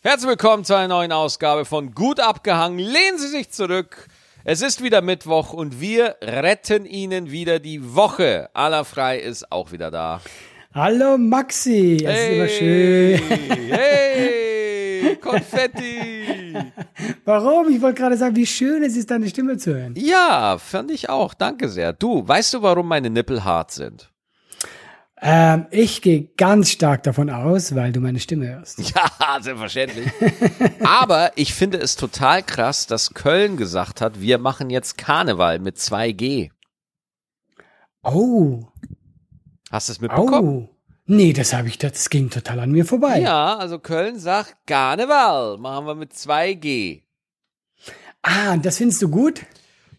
Herzlich willkommen zu einer neuen Ausgabe von Gut abgehangen. Lehnen Sie sich zurück. Es ist wieder Mittwoch und wir retten Ihnen wieder die Woche. Aller frei ist auch wieder da. Hallo Maxi, es ist immer schön. Hey, Konfetti. Warum? Ich wollte gerade sagen, wie schön es ist, deine Stimme zu hören. Ja, fand ich auch. Danke sehr. Du, weißt du, warum meine Nippel hart sind? Ähm, ich gehe ganz stark davon aus, weil du meine Stimme hörst. Ja, selbstverständlich. Aber ich finde es total krass, dass Köln gesagt hat, wir machen jetzt Karneval mit 2G. Oh, Hast du es mitbekommen? oh. Nee, das habe ich, das ging total an mir vorbei. Ja, also Köln sagt Karneval machen wir mit 2G. Ah, und das findest du gut?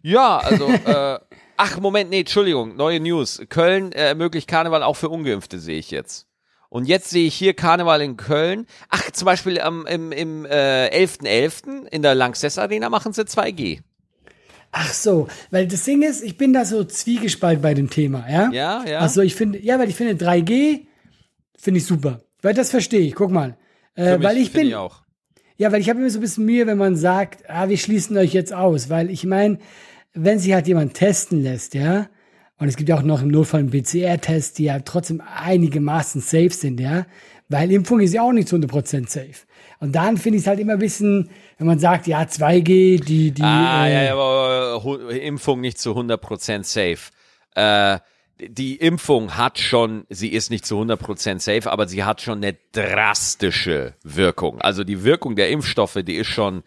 Ja, also, äh, ach, Moment, nee, Entschuldigung, neue News. Köln äh, ermöglicht Karneval auch für Ungeimpfte, sehe ich jetzt. Und jetzt sehe ich hier Karneval in Köln. Ach, zum Beispiel am, im, im äh, 11.11. in der Lanxess Arena machen sie 2G. Ach so, weil das Ding ist, ich bin da so zwiegespalten bei dem Thema, ja? Ja, ja. Also ich finde, ja, weil ich finde 3G finde ich super. Weil das verstehe ich, guck mal. Äh, mich weil ich bin, ich auch. Ja, weil ich habe immer so ein bisschen Mühe, wenn man sagt, ah, wir schließen euch jetzt aus, weil ich meine, wenn sich halt jemand testen lässt, ja, und es gibt ja auch noch im Notfall einen PCR-Test, die ja trotzdem einigermaßen safe sind, ja, weil Impfung ist ja auch nicht zu 100% safe. Und dann finde ich es halt immer ein bisschen, wenn man sagt, ja, 2G, die, die, Ah, äh, ja, ja, aber hu- Impfung nicht zu 100% safe. Äh, die Impfung hat schon, sie ist nicht zu 100% safe, aber sie hat schon eine drastische Wirkung. Also die Wirkung der Impfstoffe, die ist schon äh,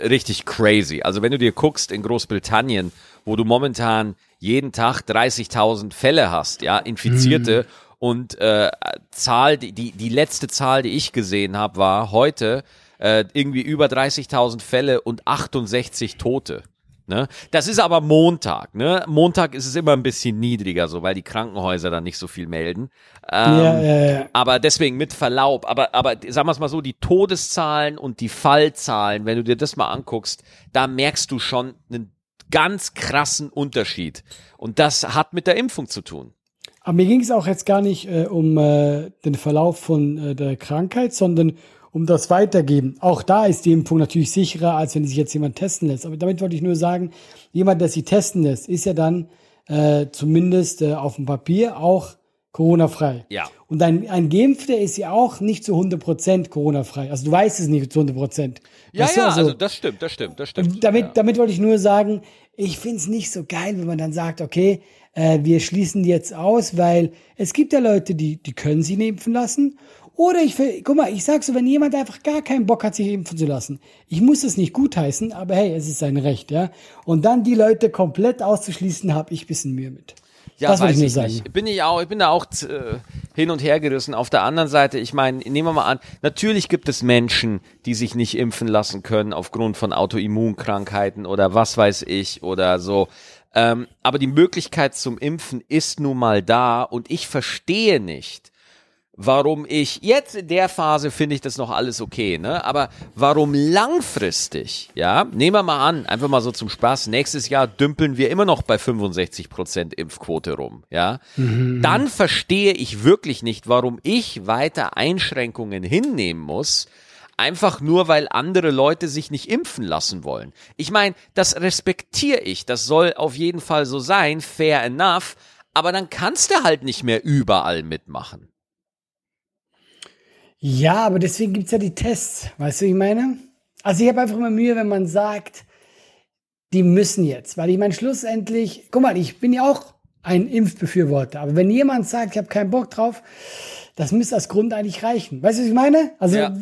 richtig crazy. Also wenn du dir guckst in Großbritannien, wo du momentan jeden Tag 30.000 Fälle hast, ja, Infizierte und äh, Zahl, die, die, die letzte Zahl, die ich gesehen habe, war heute äh, irgendwie über 30.000 Fälle und 68 Tote. Ne? Das ist aber Montag. Ne? Montag ist es immer ein bisschen niedriger, so weil die Krankenhäuser dann nicht so viel melden. Ähm, Ja, ja, ja. Aber deswegen mit Verlaub. Aber, aber sagen wir es mal so, die Todeszahlen und die Fallzahlen, wenn du dir das mal anguckst, da merkst du schon einen ganz krassen Unterschied. Und das hat mit der Impfung zu tun. Aber mir ging es auch jetzt gar nicht äh, um äh, den Verlauf von äh, der Krankheit, sondern um das Weitergeben. Auch da ist die Impfung natürlich sicherer, als wenn sich jetzt jemand testen lässt. Aber damit wollte ich nur sagen, jemand, der sich testen lässt, ist ja dann äh, zumindest äh, auf dem Papier auch Corona-frei. Ja. Und ein, ein Geimpfter ist ja auch nicht zu 100% Corona-frei. Also du weißt es nicht zu 100%. Ja, Weißt ja, also das stimmt, das stimmt, das stimmt. damit, ja. damit wollte ich nur sagen, ich find's nicht so geil, wenn man dann sagt, okay, äh, wir schließen die jetzt aus, weil es gibt ja Leute, die, die können sich impfen lassen. Oder ich, will- guck mal, ich sag so, wenn jemand einfach gar keinen Bock hat, sich impfen zu lassen, ich muss es nicht gutheißen, aber hey, es ist sein Recht, ja. Und dann die Leute komplett auszuschließen, habe ich bisschen Mühe mit. Ja, das wollte weiß ich nur ich sagen. nicht. Bin ich auch, ich bin da auch äh, hin und her gerissen. Auf der anderen Seite, ich meine, nehmen wir mal an, natürlich gibt es Menschen, die sich nicht impfen lassen können aufgrund von Autoimmunkrankheiten oder was weiß ich oder so. Ähm, aber die Möglichkeit zum Impfen ist nun mal da und ich verstehe nicht, warum ich jetzt in der Phase finde ich das noch alles okay, ne? Aber warum langfristig, ja? Nehmen wir mal an, einfach mal so zum Spaß, nächstes Jahr dümpeln wir immer noch bei 65 Prozent Impfquote rum, ja? Dann verstehe ich wirklich nicht, warum ich weiter Einschränkungen hinnehmen muss, einfach nur weil andere Leute sich nicht impfen lassen wollen. Ich meine, das respektiere ich, das soll auf jeden Fall so sein, fair enough, aber dann kannst du halt nicht mehr überall mitmachen. Ja, aber deswegen gibt's ja die Tests. Weißt du, wie ich meine? Also ich habe einfach immer Mühe, wenn man sagt, die müssen jetzt. Weil ich meine, schlussendlich, guck mal, ich bin ja auch ein Impfbefürworter. Aber wenn jemand sagt, ich habe keinen Bock drauf, das müsste als Grund eigentlich reichen. Weißt du, was ich meine? Also Ja.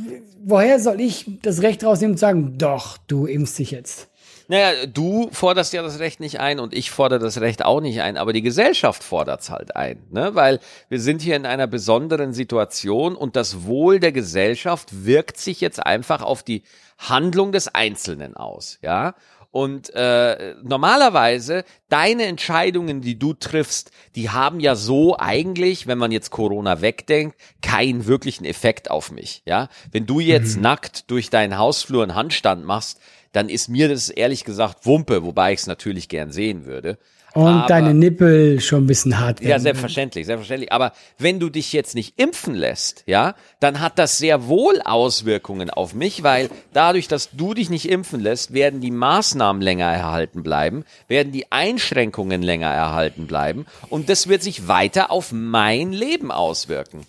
woher soll ich das Recht rausnehmen und sagen, doch, du impfst dich jetzt? Naja, du forderst ja das Recht nicht ein und ich fordere das Recht auch nicht ein, aber die Gesellschaft fordert's halt ein, ne? Weil wir sind hier in einer besonderen Situation und das Wohl der Gesellschaft wirkt sich jetzt einfach auf die Handlung des Einzelnen aus, ja? Und äh, normalerweise deine Entscheidungen, die du triffst, die haben ja so eigentlich, wenn man jetzt Corona wegdenkt, keinen wirklichen Effekt auf mich. Ja, wenn du jetzt nackt durch deinen Hausflur einen Handstand machst, dann ist mir das ehrlich gesagt Wumpe, wobei ich es natürlich gern sehen würde. Und aber, deine Nippel schon ein bisschen hart werden. Ja, selbstverständlich, selbstverständlich. Aber wenn du dich jetzt nicht impfen lässt, ja, dann hat das sehr wohl Auswirkungen auf mich, weil dadurch, dass du dich nicht impfen lässt, werden die Maßnahmen länger erhalten bleiben, werden die Einschränkungen länger erhalten bleiben und das wird sich weiter auf mein Leben auswirken.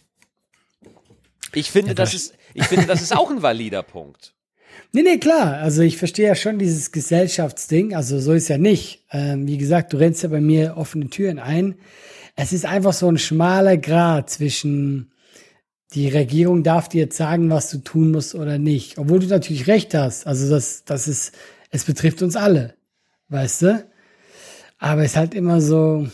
Ich finde, das ist, ich finde, das ist auch ein valider Punkt. Nee, nee, klar. Also ich verstehe ja schon dieses Gesellschaftsding. Also so ist ja nicht. Ähm, wie gesagt, du rennst ja bei mir offene Türen ein. Es ist einfach so ein schmaler Grad zwischen die Regierung darf dir jetzt sagen, was du tun musst oder nicht. Obwohl du natürlich recht hast. Also das, das ist, es betrifft uns alle. Weißt du? Aber es ist halt immer so,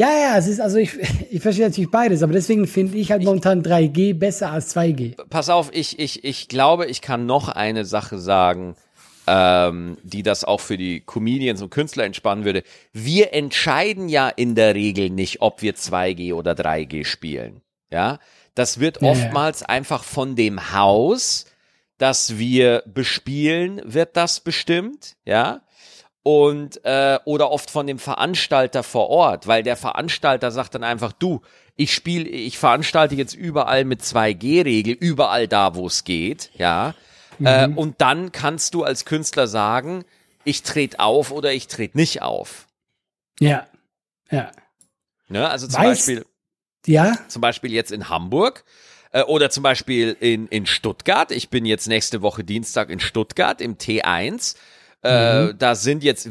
ja, ja, es ist, also ich, ich verstehe natürlich beides, aber deswegen finde ich halt momentan 3G besser als 2G. Pass auf, ich, ich, ich glaube, ich kann noch eine Sache sagen, ähm, die das auch für die Comedians und Künstler entspannen würde. Wir entscheiden ja in der Regel nicht, ob wir 2G oder 3G spielen. Ja, das wird Ja, oftmals einfach von dem Haus, das wir bespielen, wird das bestimmt. Ja, und äh, oder oft von dem Veranstalter vor Ort, weil der Veranstalter sagt dann einfach, du, ich spiele, ich veranstalte jetzt überall mit 2G-Regel, überall da, wo es geht, ja. Äh, und dann kannst du als Künstler sagen, ich trete auf oder ich trete nicht auf. Ja. Ja. Ne? Also zum Weiß- Beispiel, Ja? zum Beispiel jetzt in Hamburg äh, oder zum Beispiel in, in Stuttgart. Ich bin jetzt nächste Woche Dienstag in Stuttgart im T1. Äh, Da sind jetzt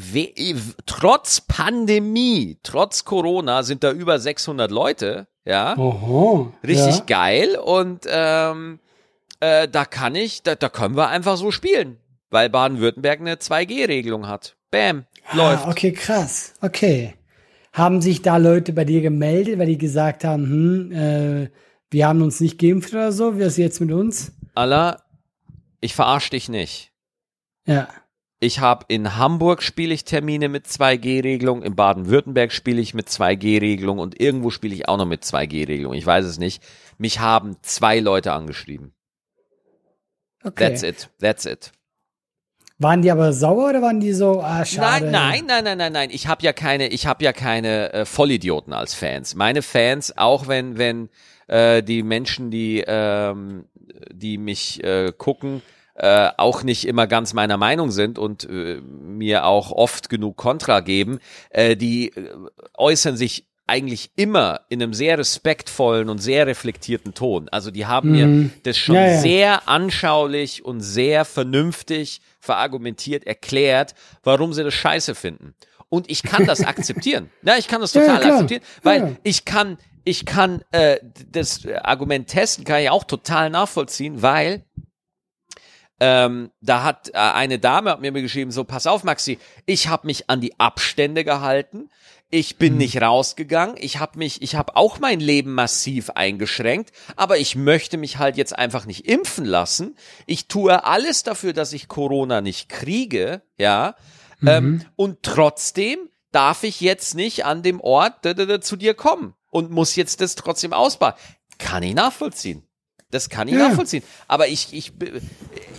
trotz Pandemie, trotz Corona sind da über 600 Leute, ja, Oho. richtig ja. geil und ähm, äh, da kann ich, da, da können wir einfach so spielen, weil Baden-Württemberg eine 2G-Regelung hat. Bam, läuft. Ah, okay, krass. Okay. Haben sich da Leute bei dir gemeldet, weil die gesagt haben, hm, äh, wir haben uns nicht geimpft oder so, wie ist jetzt mit uns? Allah, ich verarsch dich nicht. Ja. Ich habe in Hamburg spiele ich Termine mit 2G-Regelung, in Baden-Württemberg spiele ich mit 2G-Regelung und irgendwo spiele ich auch noch mit 2G-Regelung. Ich weiß es nicht. Mich haben zwei Leute angeschrieben. Okay. That's it. That's it. Waren die aber sauer oder waren die so, ah, schade? Nein, nein, nein, nein, nein, nein. Ich habe ja keine, ich habe ja keine äh, Vollidioten als Fans. Meine Fans, auch wenn wenn äh, die Menschen, die ähm, die mich äh, gucken, äh, auch nicht immer ganz meiner Meinung sind und äh, mir auch oft genug Kontra geben, äh, die äh, äußern sich eigentlich immer in einem sehr respektvollen und sehr reflektierten Ton. Also die haben mir das schon Ja, ja. sehr anschaulich und sehr vernünftig verargumentiert erklärt, warum sie das scheiße finden. Und ich kann das akzeptieren. Ja, ich kann das Ja, ja, total klar. akzeptieren, weil Ja. ich kann, ich kann äh, das Argument testen, kann ich auch total nachvollziehen, weil ähm, da hat äh, eine Dame hat mir geschrieben, so pass auf Maxi, ich habe mich an die Abstände gehalten, ich bin nicht rausgegangen, ich habe mich, ich habe auch mein Leben massiv eingeschränkt, aber ich möchte mich halt jetzt einfach nicht impfen lassen. Ich tue alles dafür, dass ich Corona nicht kriege, ja, ähm, und trotzdem darf ich jetzt nicht an dem Ort zu dir kommen und muss jetzt das trotzdem ausbauen. Kann ich nachvollziehen. Das kann ich Ja. nachvollziehen. Aber ich, ich,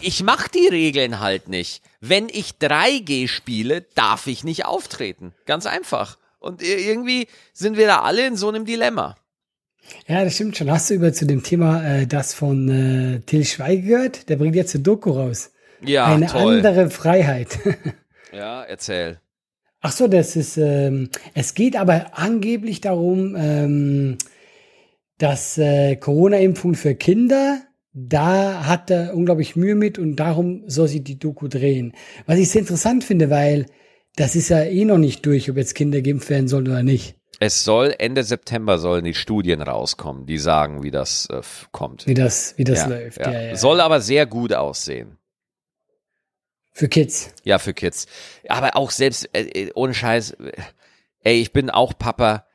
ich mach die Regeln halt nicht. Wenn ich 3G spiele, darf ich nicht auftreten. Ganz einfach. Und irgendwie sind wir da alle in so einem Dilemma. Ja, das stimmt schon. Hast du über zu dem Thema äh, das von äh, Till Schweiger gehört? Der bringt jetzt eine Doku raus. Ja, Eine toll. andere Freiheit. Ja, erzähl. Ach so, das ist, ähm, es geht aber angeblich darum, ähm, dass äh, Corona-Impfung für Kinder, da hat er unglaublich Mühe mit und darum soll sie die Doku drehen. Was ich sehr interessant finde, weil das ist ja eh noch nicht durch, ob jetzt Kinder geimpft werden sollen oder nicht. Es soll Ende September sollen die Studien rauskommen, die sagen, wie das äh, kommt. Wie das, wie das ja, läuft. ja. Ja, ja. Soll aber sehr gut aussehen. Für Kids. Ja, für Kids. Aber auch selbst, äh, äh, ohne Scheiß, äh, ey, ich bin auch Papa.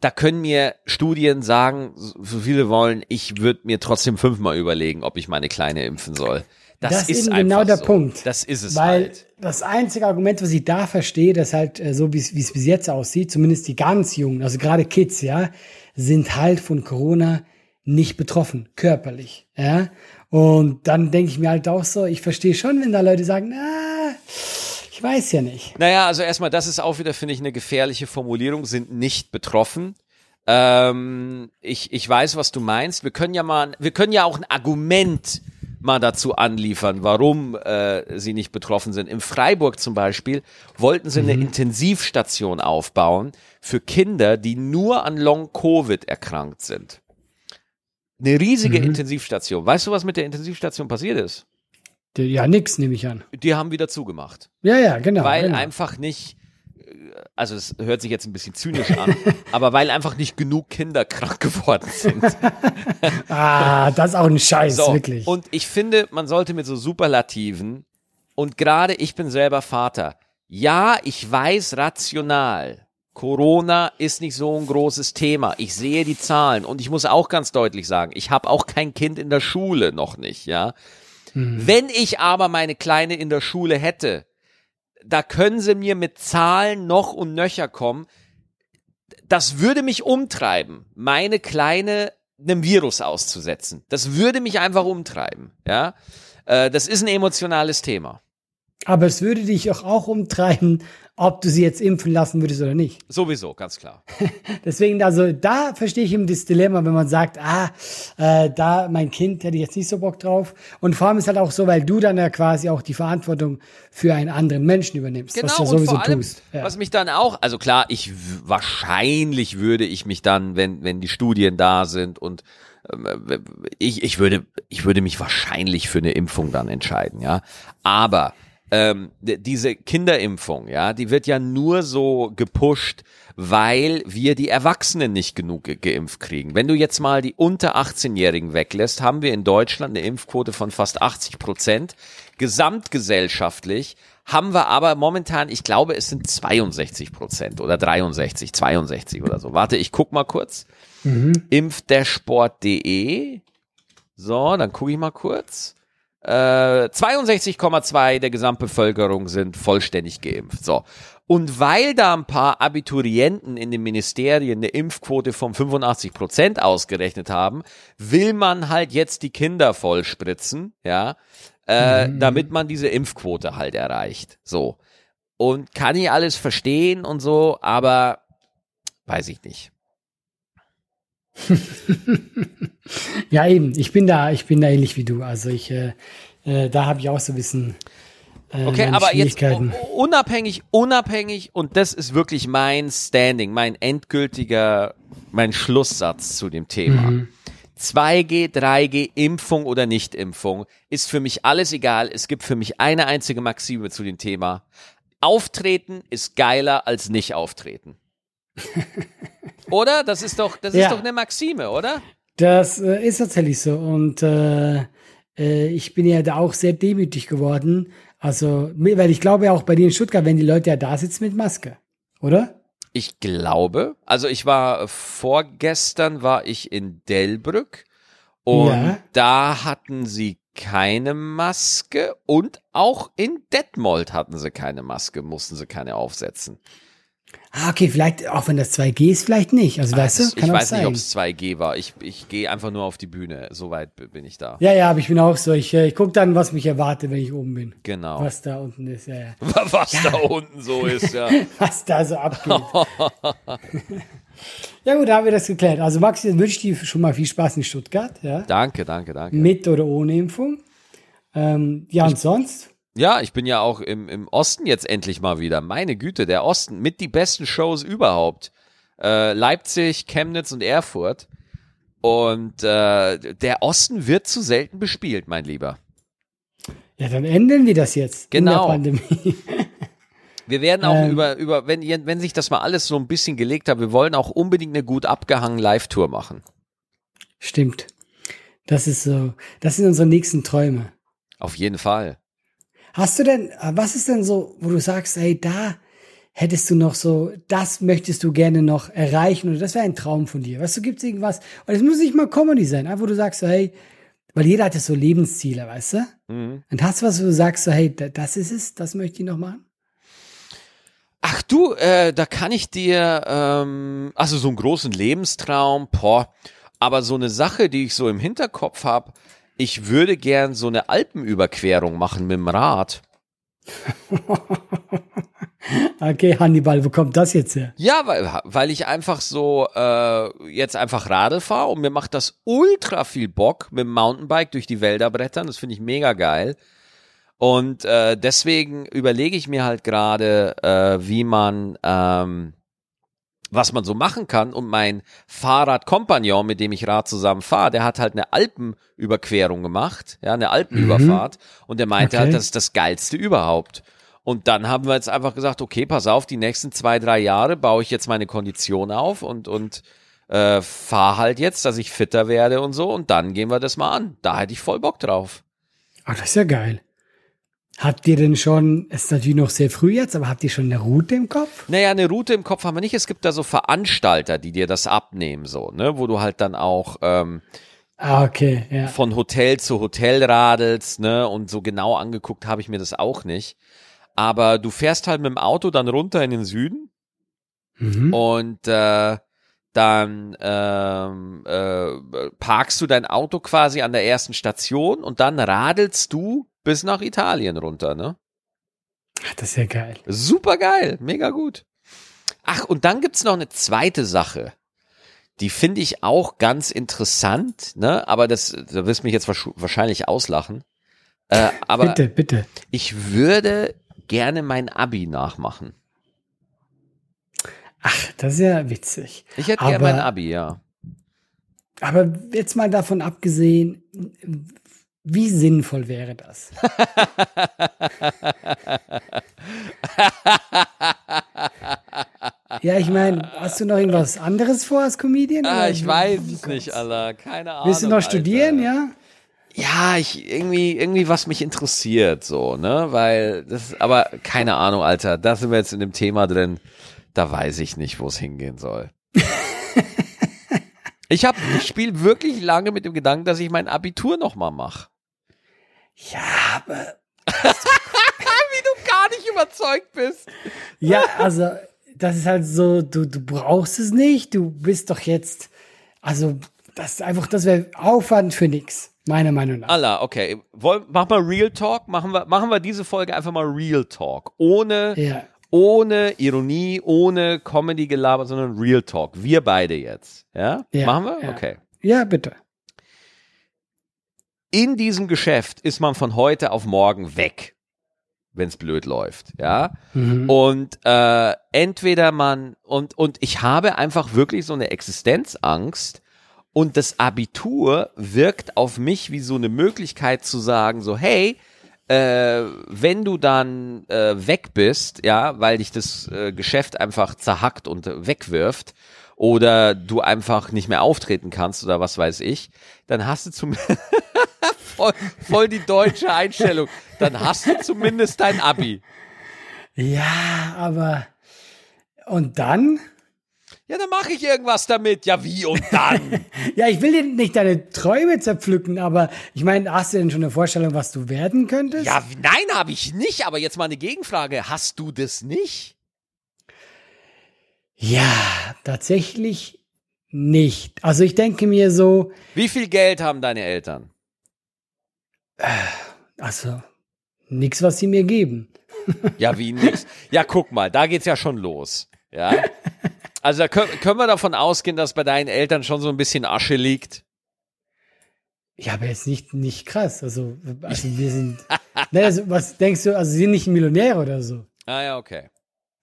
Da können mir Studien sagen, so viele wollen, ich würde mir trotzdem fünfmal überlegen, ob ich meine Kleine impfen soll. Das, Das ist eben genau der so. Punkt. Das ist es Weil halt. das einzige Argument, was ich da verstehe, dass halt äh, so wie es bis jetzt aussieht, zumindest die ganz Jungen, also gerade Kids, ja, sind halt von Corona nicht betroffen, körperlich, ja. Und dann denke ich mir halt auch so, ich verstehe schon, wenn da Leute sagen, na, Ich weiß ja nicht. Naja, also erstmal, das ist auch wieder, finde ich, eine gefährliche Formulierung, sind nicht betroffen. Ähm, ich, ich weiß, was du meinst. Wir können ja mal, wir können ja auch ein Argument mal dazu anliefern, warum äh, sie nicht betroffen sind. In Freiburg zum Beispiel wollten sie eine Intensivstation aufbauen für Kinder, die nur an Long-Covid erkrankt sind. Eine riesige Intensivstation. Weißt du, was mit der Intensivstation passiert ist? Ja, nix, nehme ich an. Die haben wieder zugemacht. Ja, ja, genau. weil genau. einfach nicht, äh, also es hört sich jetzt ein bisschen zynisch an, aber weil einfach nicht genug Kinder krank geworden sind. Ah, das ist auch ein Scheiß, So, wirklich. und ich finde, man sollte mit so Superlativen und gerade ich bin selber Vater. Ja, ich weiß rational. Corona ist nicht so ein großes Thema. Ich sehe die Zahlen und ich muss auch ganz deutlich sagen, ich habe auch kein Kind in der Schule noch nicht, ja. Wenn ich aber meine Kleine in der Schule hätte, da können sie mir mit Zahlen noch und nöcher kommen. Das würde mich umtreiben, meine Kleine einem Virus auszusetzen. Das würde mich einfach umtreiben, ja. Äh, Das ist ein emotionales Thema. Aber es würde dich auch, auch umtreiben, ob du sie jetzt impfen lassen würdest oder nicht. Sowieso, ganz klar. Deswegen, also da verstehe ich eben das Dilemma, wenn man sagt, ah, äh, da mein Kind hätte ich jetzt nicht so Bock drauf. Und vor allem ist halt auch so, weil du dann ja quasi auch die Verantwortung für einen anderen Menschen übernimmst, was du Genau, und sowieso vor allem, tust. Ja. was mich dann auch, also klar, ich wahrscheinlich würde ich mich dann, wenn wenn die Studien da sind und ähm, ich ich würde ich würde mich wahrscheinlich für eine Impfung dann entscheiden, ja. Aber ähm, diese Kinderimpfung, ja, die wird ja nur so gepusht, weil wir die Erwachsenen nicht genug ge geimpft kriegen. Wenn du jetzt mal die unter 18-Jährigen weglässt, haben wir in Deutschland eine Impfquote von fast 80 Prozent. Gesamtgesellschaftlich haben wir aber momentan, ich glaube, es sind 62 Prozent oder 63, 62 oder so. Warte, ich guck mal kurz. Impfdersport.de. So, dann gucke ich mal kurz. Äh, 62,2 der Gesamtbevölkerung sind vollständig geimpft. So. Und weil da ein paar Abiturienten in den Ministerien eine Impfquote von 85 Prozent ausgerechnet haben, will man halt jetzt die Kinder vollspritzen, ja, äh, damit man diese Impfquote halt erreicht. So. Und kann ich alles verstehen und so, aber weiß ich nicht. Ja, eben. Ich bin da, ich bin da ähnlich wie du. Also ich, äh, äh, da habe ich auch so ein bisschen äh, Okay, aber jetzt unabhängig, unabhängig, und das ist wirklich mein Standing, mein endgültiger, mein Schlusssatz zu dem Thema. 2G, 3G, Impfung oder Nicht-Impfung, ist für mich alles egal. Es gibt für mich eine einzige Maxime zu dem Thema. Auftreten ist geiler als nicht auftreten. oder? Das ist doch, das ist Ja. doch eine Maxime, oder? Das äh, ist tatsächlich so. Und äh, äh, ich bin ja da auch sehr demütig geworden. Also, weil ich glaube ja auch bei dir in Stuttgart, wenn die Leute ja da sitzen mit Maske, oder? Ich glaube, also ich war vorgestern war ich in Delbrück und Ja. da hatten sie keine Maske und auch in Detmold hatten sie keine Maske, mussten sie keine aufsetzen. Ah, okay, vielleicht, auch wenn das 2G ist, vielleicht nicht. Also, weißt Das- du, kann ich weiß nicht, sein. ob es 2G war. Ich, ich gehe einfach nur auf die Bühne. Soweit bin ich da. ja, ja, aber ich bin auch so. Ich, äh, ich gucke dann, was mich erwartet, wenn ich oben bin. Genau. Was da unten ist, ja, ja. Was da unten so ist, ja. Was da so abgeht. ja, gut, da haben wir das geklärt. Also, Max, jetzt wünsche ich dir schon mal viel Spaß in Stuttgart, ja. Danke, danke, danke. Mit oder ohne Impfung. Ähm, ja, und sonst? Ja, ich bin ja auch im, im Osten jetzt endlich mal wieder. Meine Güte, der Osten mit die besten Shows überhaupt. Äh, Leipzig, Chemnitz und Erfurt. Und äh, der Osten wird zu selten bespielt, mein Lieber. Ja, dann ändern wir das jetzt. Genau. In der Pandemie. Wir werden auch Ähm. über, über wenn, ihr- wenn sich das mal alles so ein bisschen gelegt hat, wir wollen auch unbedingt eine gut abgehangene Live-Tour machen. Stimmt. Das ist so. Das sind unsere nächsten Träume. Auf jeden Fall. Hast du denn, äh, was ist denn so, wo du sagst, ey, da hättest du noch so, das möchtest du gerne noch erreichen oder das wäre ein Traum von dir? Weißt du, gibt es irgendwas? Und es muss nicht mal Comedy sein, wo du sagst, so, hey, weil jeder hat ja so Lebensziele, weißt du? Mhm. Und hast du was, wo du sagst, so, hey, da- das ist es, das möchte ich noch machen? Ach du, äh, da kann ich dir, ähm, also so einen großen Lebenstraum, boah, aber so eine Sache, die ich so im Hinterkopf habe, ich würde gern so eine Alpenüberquerung machen mit dem Rad. Okay, Hannibal, wo kommt das jetzt her? Ja, weil, weil ich einfach so äh, jetzt einfach Radl fahre und mir macht das ultra viel Bock mit dem Mountainbike durch die Wälder brettern. Das finde ich mega geil. Und äh, deswegen überlege ich mir halt gerade, äh, wie man, ähm, was man so machen kann. Und mein Fahrradkompagnon, mit dem ich Rad zusammen fahre, der hat halt eine Alpenüberquerung gemacht, ja, eine Alpenüberfahrt. Und der meinte Okay. halt, das ist das Geilste überhaupt. Und dann haben wir jetzt einfach gesagt, okay, pass auf, die nächsten zwei, drei Jahre baue ich jetzt meine Kondition auf und, und äh, fahre halt jetzt, dass ich fitter werde und so. Und dann gehen wir das mal an. Da hätte ich voll Bock drauf. Ah, das ist ja geil. Habt ihr denn schon, es ist natürlich noch sehr früh jetzt, aber habt ihr schon eine Route im Kopf? Naja, eine Route im Kopf haben wir nicht. Es gibt da so Veranstalter, die dir das abnehmen, so, ne, wo du halt dann auch ähm, Ah, okay, ja. von Hotel zu Hotel radelst, ne, und so genau angeguckt habe ich mir das auch nicht. Aber du fährst halt mit dem Auto dann runter in den Süden Mhm. und äh, dann ähm, äh, parkst du dein Auto quasi an der ersten Station und dann radelst du bis nach Italien runter, ne? Ach, Das ist ja geil. Super geil, mega gut. Ach, und dann gibt's noch eine zweite Sache. Die finde ich auch ganz interessant, ne? Aber das, da wirst du mich jetzt wahrsch- wahrscheinlich auslachen. Äh, aber bitte, bitte. ich würde gerne mein Abi nachmachen. Ach, das ist ja witzig. Ich hätte gerne mein Abi, ja. Aber jetzt mal davon abgesehen, wie sinnvoll wäre das? ja, ich meine, hast du noch irgendwas anderes vor als Comedian? Ah, ich weiß es nicht, Alter. Keine Ahnung. Willst du noch studieren, Alter. ja? Ja, ich irgendwie irgendwie was mich interessiert so, ne? Weil das aber keine Ahnung, Alter. Da sind wir jetzt in dem Thema drin. Da weiß ich nicht, wo es hingehen soll. ich habe ich spiele wirklich lange mit dem Gedanken, dass ich mein Abitur noch mal mache. Ja, aber Wie du gar nicht überzeugt bist. Ja, also das ist halt so, du, du brauchst es nicht, du bist doch jetzt, also das ist einfach, das wäre Aufwand für nix, meiner Meinung nach. Allah, okay. Wollen, mach mal Real Talk. Machen wir, machen wir diese Folge einfach mal Real Talk. Ohne, Ja, ohne Ironie, ohne Comedy-Gelaber, sondern Real Talk. Wir beide jetzt. Ja? Ja, machen wir? ja. Okay. ja, bitte. in diesem Geschäft ist man von heute auf morgen weg, wenn es blöd läuft, ja. Mhm. Und äh, entweder man und und ich habe einfach wirklich so eine Existenzangst und das Abitur wirkt auf mich wie so eine Möglichkeit zu sagen, so hey, äh, wenn du dann äh, weg bist, ja, weil dich das äh, Geschäft einfach zerhackt und wegwirft oder du einfach nicht mehr auftreten kannst oder was weiß ich, dann hast du zum voll, voll die deutsche Einstellung, dann hast du zumindest dein Abi. Ja, aber und dann? Ja, dann mache ich irgendwas damit. Ja, wie und dann? Ja, ich will dir nicht deine Träume zerpflücken, aber ich meine, hast du denn schon eine Vorstellung, was du werden könntest? ja, nein, habe ich nicht. Aber jetzt mal eine Gegenfrage. Hast du das nicht? Ja, tatsächlich nicht. Also ich denke mir so, Wie viel Geld haben deine Eltern? also nichts, was sie mir geben. Ja, wie nix. Ja, guck mal, da geht's ja schon los. Ja. Also da können, können wir davon ausgehen, dass bei deinen Eltern schon so ein bisschen Asche liegt. Ja, aber jetzt nicht, nicht krass. Also, also wir sind. ne, also, was denkst du, also sie sind nicht Millionäre oder so? Ah ja, okay.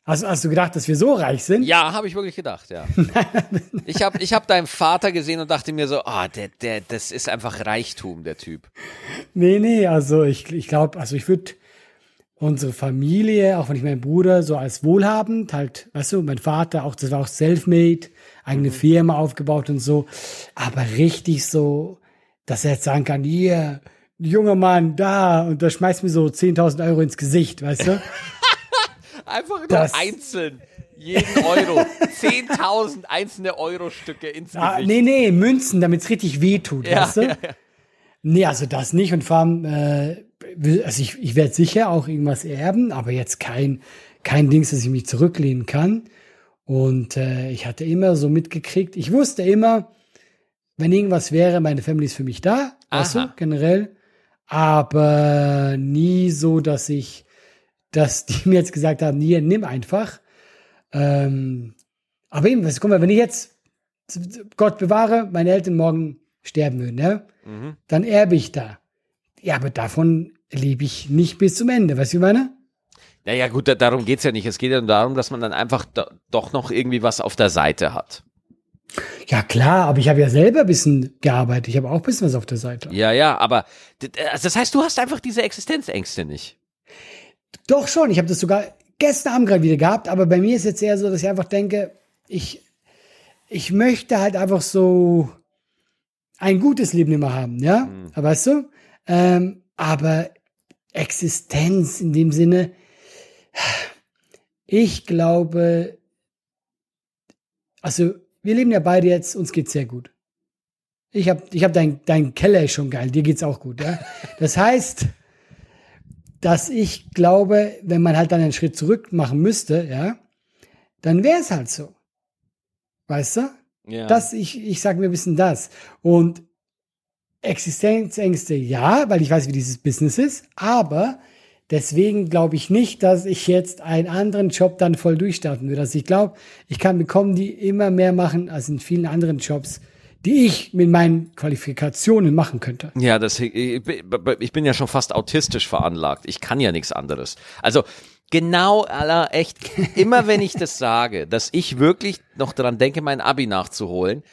Hast, hast du gedacht, dass wir so reich sind? Ja, habe ich wirklich gedacht, ja. Ich habe ich hab deinen Vater gesehen und dachte mir so, ah, der, der, das ist einfach Reichtum, der Typ. Nee, nee, also ich, ich glaube, also ich würde unsere Familie, auch wenn ich meinen Bruder so als wohlhabend, halt, weißt du, mein Vater auch, das war auch self-made, eigene Firma aufgebaut und so, aber richtig so, dass er jetzt sagen kann, hier, junger Mann, da, und da schmeißt mir so 10.000 Euro ins Gesicht, weißt du? Einfach nur Das- einzeln. Jeden Euro. 10.000 einzelne Euro-Stücke ins Ah, Gesicht. nee, nee, Münzen, damit es richtig wehtut, Ja, weißt du? ja, ja. Nee, also das nicht und vor allem, äh, also ich, ich werde sicher auch irgendwas erben, aber jetzt kein, kein Dings, dass ich mich zurücklehnen kann. Und äh, ich hatte immer so mitgekriegt, ich wusste immer, wenn irgendwas wäre, meine Family ist für mich da, weißt du, generell. Aber nie so, dass ich dass die mir jetzt gesagt haben, hier, nimm einfach. Ähm, aber eben, was, guck mal, wenn ich jetzt, Gott bewahre, meine Eltern morgen sterben würden, ja, Mhm. dann erbe ich da. Ja, aber davon lebe ich nicht bis zum Ende, weißt du, wie ich meine? Naja, gut, da, darum geht's ja nicht. Es geht ja darum, dass man dann einfach do, doch noch irgendwie was auf der Seite hat. Ja, klar, aber ich habe ja selber ein bisschen gearbeitet. Ich habe auch ein bisschen was auf der Seite. Ja, ja, aber also das heißt, du hast einfach diese Existenzängste nicht. Doch schon, ich habe das sogar gestern Abend gerade wieder gehabt, aber bei mir ist jetzt eher so, dass ich einfach denke, ich, ich möchte halt einfach so ein gutes Leben immer haben, ja? Aber Weißt du? Ähm, aber Existenz in dem Sinne, ich glaube, also wir leben ja beide jetzt, uns geht's sehr gut. Ich habe ich hab dein, dein Keller ist schon geil, dir geht's auch gut, ja? Das heißt, dass ich glaube, wenn man halt dann einen Schritt zurück machen müsste, ja, dann wäre es halt so. Weißt du? Ja. Das, ich, ich sage mir ein bisschen das. Und Existenzängste, ja, weil ich weiß, wie dieses Business ist, aber deswegen glaube ich nicht, dass ich jetzt einen anderen Job dann voll durchstarten würde. Also ich glaube, ich kann bekommen, die immer mehr machen als in vielen anderen Jobs, die ich mit meinen Qualifikationen machen könnte. Ja, das, ich ich bin ja schon fast autistisch veranlagt. Ich kann ja nichts anderes. Also genau, aller echt, immer wenn ich das sage, dass ich wirklich noch daran denke, mein Abi nachzuholen,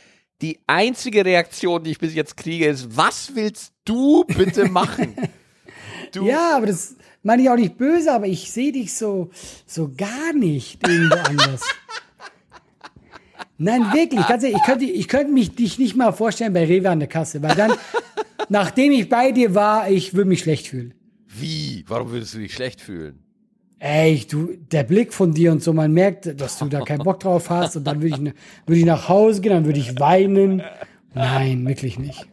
die einzige Reaktion, die ich bis jetzt kriege, ist, was willst du bitte machen? Du, Ja, aber das meine ich auch nicht böse, aber ich sehe dich so, so gar nicht irgendwo anders. Nein, wirklich, ganz ehrlich, ich könnte, ich könnte mich dich nicht mal vorstellen bei Rewe an der Kasse, weil dann, nachdem ich bei dir war, ich würde mich schlecht fühlen. Wie? Warum würdest du dich schlecht fühlen? Ey, du, der Blick von dir und so, man merkt, dass du da keinen Bock drauf hast und dann würde ich, würde ich nach Hause gehen, dann würde ich weinen. Nein, wirklich nicht.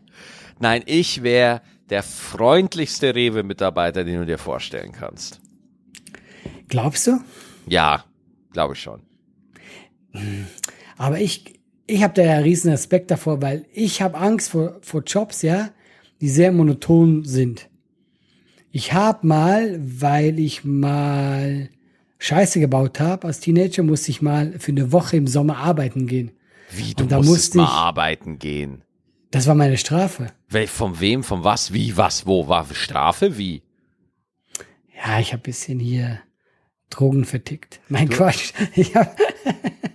Nein, ich wäre der freundlichste Rewe-Mitarbeiter, den du dir vorstellen kannst. Glaubst du? Ja, glaube ich schon. Aber ich, ich habe da ja riesen Respekt davor, weil ich habe Angst vor, vor Jobs, ja, die sehr monoton sind. Ich habe mal, weil ich mal Scheiße gebaut habe, als Teenager musste ich mal für eine Woche im Sommer arbeiten gehen. Wie, du Und da musstest musste mal ich- arbeiten gehen. Das war meine Strafe. Wel, von wem, von was, wie, was, wo, war Strafe, wie? Ja, ich habe bisschen hier Drogen vertickt. Mein Quatsch. Ich hab,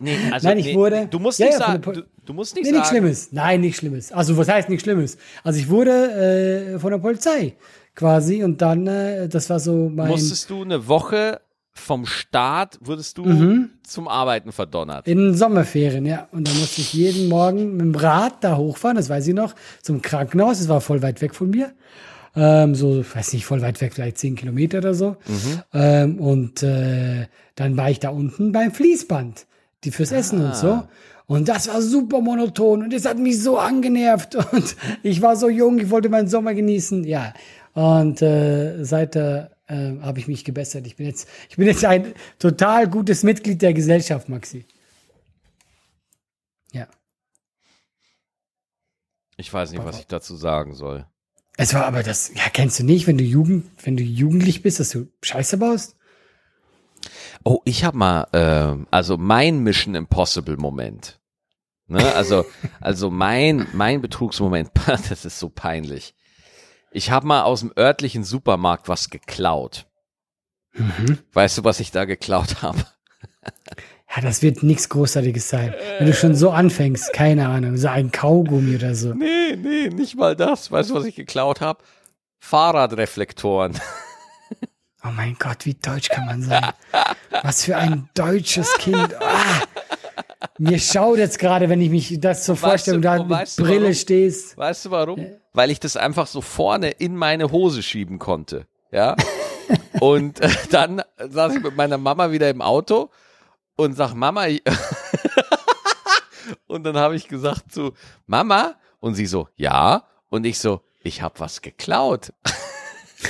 Nee, also, Nein, ich nee, wurde- Du musst Ja, nicht ja, sagen, du, du musst nicht nee, nichts sagen. Schlimmes. Nein, nichts Schlimmes. Also was heißt nichts Schlimmes? Also ich wurde äh, von der Polizei quasi und dann, äh, das war so mein... Musstest du eine Woche vom Start, wurdest du Mhm. zum Arbeiten verdonnert. In Sommerferien, ja. Und dann musste ich jeden Morgen mit dem Rad da hochfahren, das weiß ich noch, zum Krankenhaus. Das war voll weit weg von mir. Ähm, so, ich weiß nicht, voll weit weg, vielleicht zehn Kilometer oder so. Ähm, und äh, dann war ich da unten beim Fließband, die fürs Essen und so. Und das war super monoton und das hat mich so angenervt. Und ich war so jung, ich wollte meinen Sommer genießen. Ja. Und äh, seit äh, äh, habe ich mich gebessert. Ich bin jetzt, ich bin jetzt ein total gutes Mitglied der Gesellschaft, Maxi. Ja. Ich weiß nicht, was ich dazu sagen soll. Es war aber das, ja, kennst du nicht, wenn du Jugend, wenn du jugendlich bist, dass du Scheiße baust? Oh, ich habe mal, ähm, also mein Mission Impossible Moment. Ne? Also, also mein, mein Betrugsmoment, das ist so peinlich. Ich habe mal aus dem örtlichen Supermarkt was geklaut. Weißt du, was ich da geklaut habe? Ja, das wird nichts Großartiges sein. Wenn du schon so anfängst, keine Ahnung, so ein Kaugummi oder so. Nee, nee, nicht mal das. Weißt du, was ich geklaut habe? Fahrradreflektoren. Oh mein Gott, wie deutsch kann man sein? Was für ein deutsches Kind. Ah, mir schaut jetzt gerade, wenn ich mich das so vorstelle, du- und da mit weißt du Brille warum? stehst. Weißt du warum? Weil ich das einfach so vorne in meine Hose schieben konnte. Ja. Und äh, dann saß ich mit meiner Mama wieder im Auto und sag, Mama, und dann habe ich gesagt zu Mama und sie so, ja. Und ich so, ich habe was geklaut.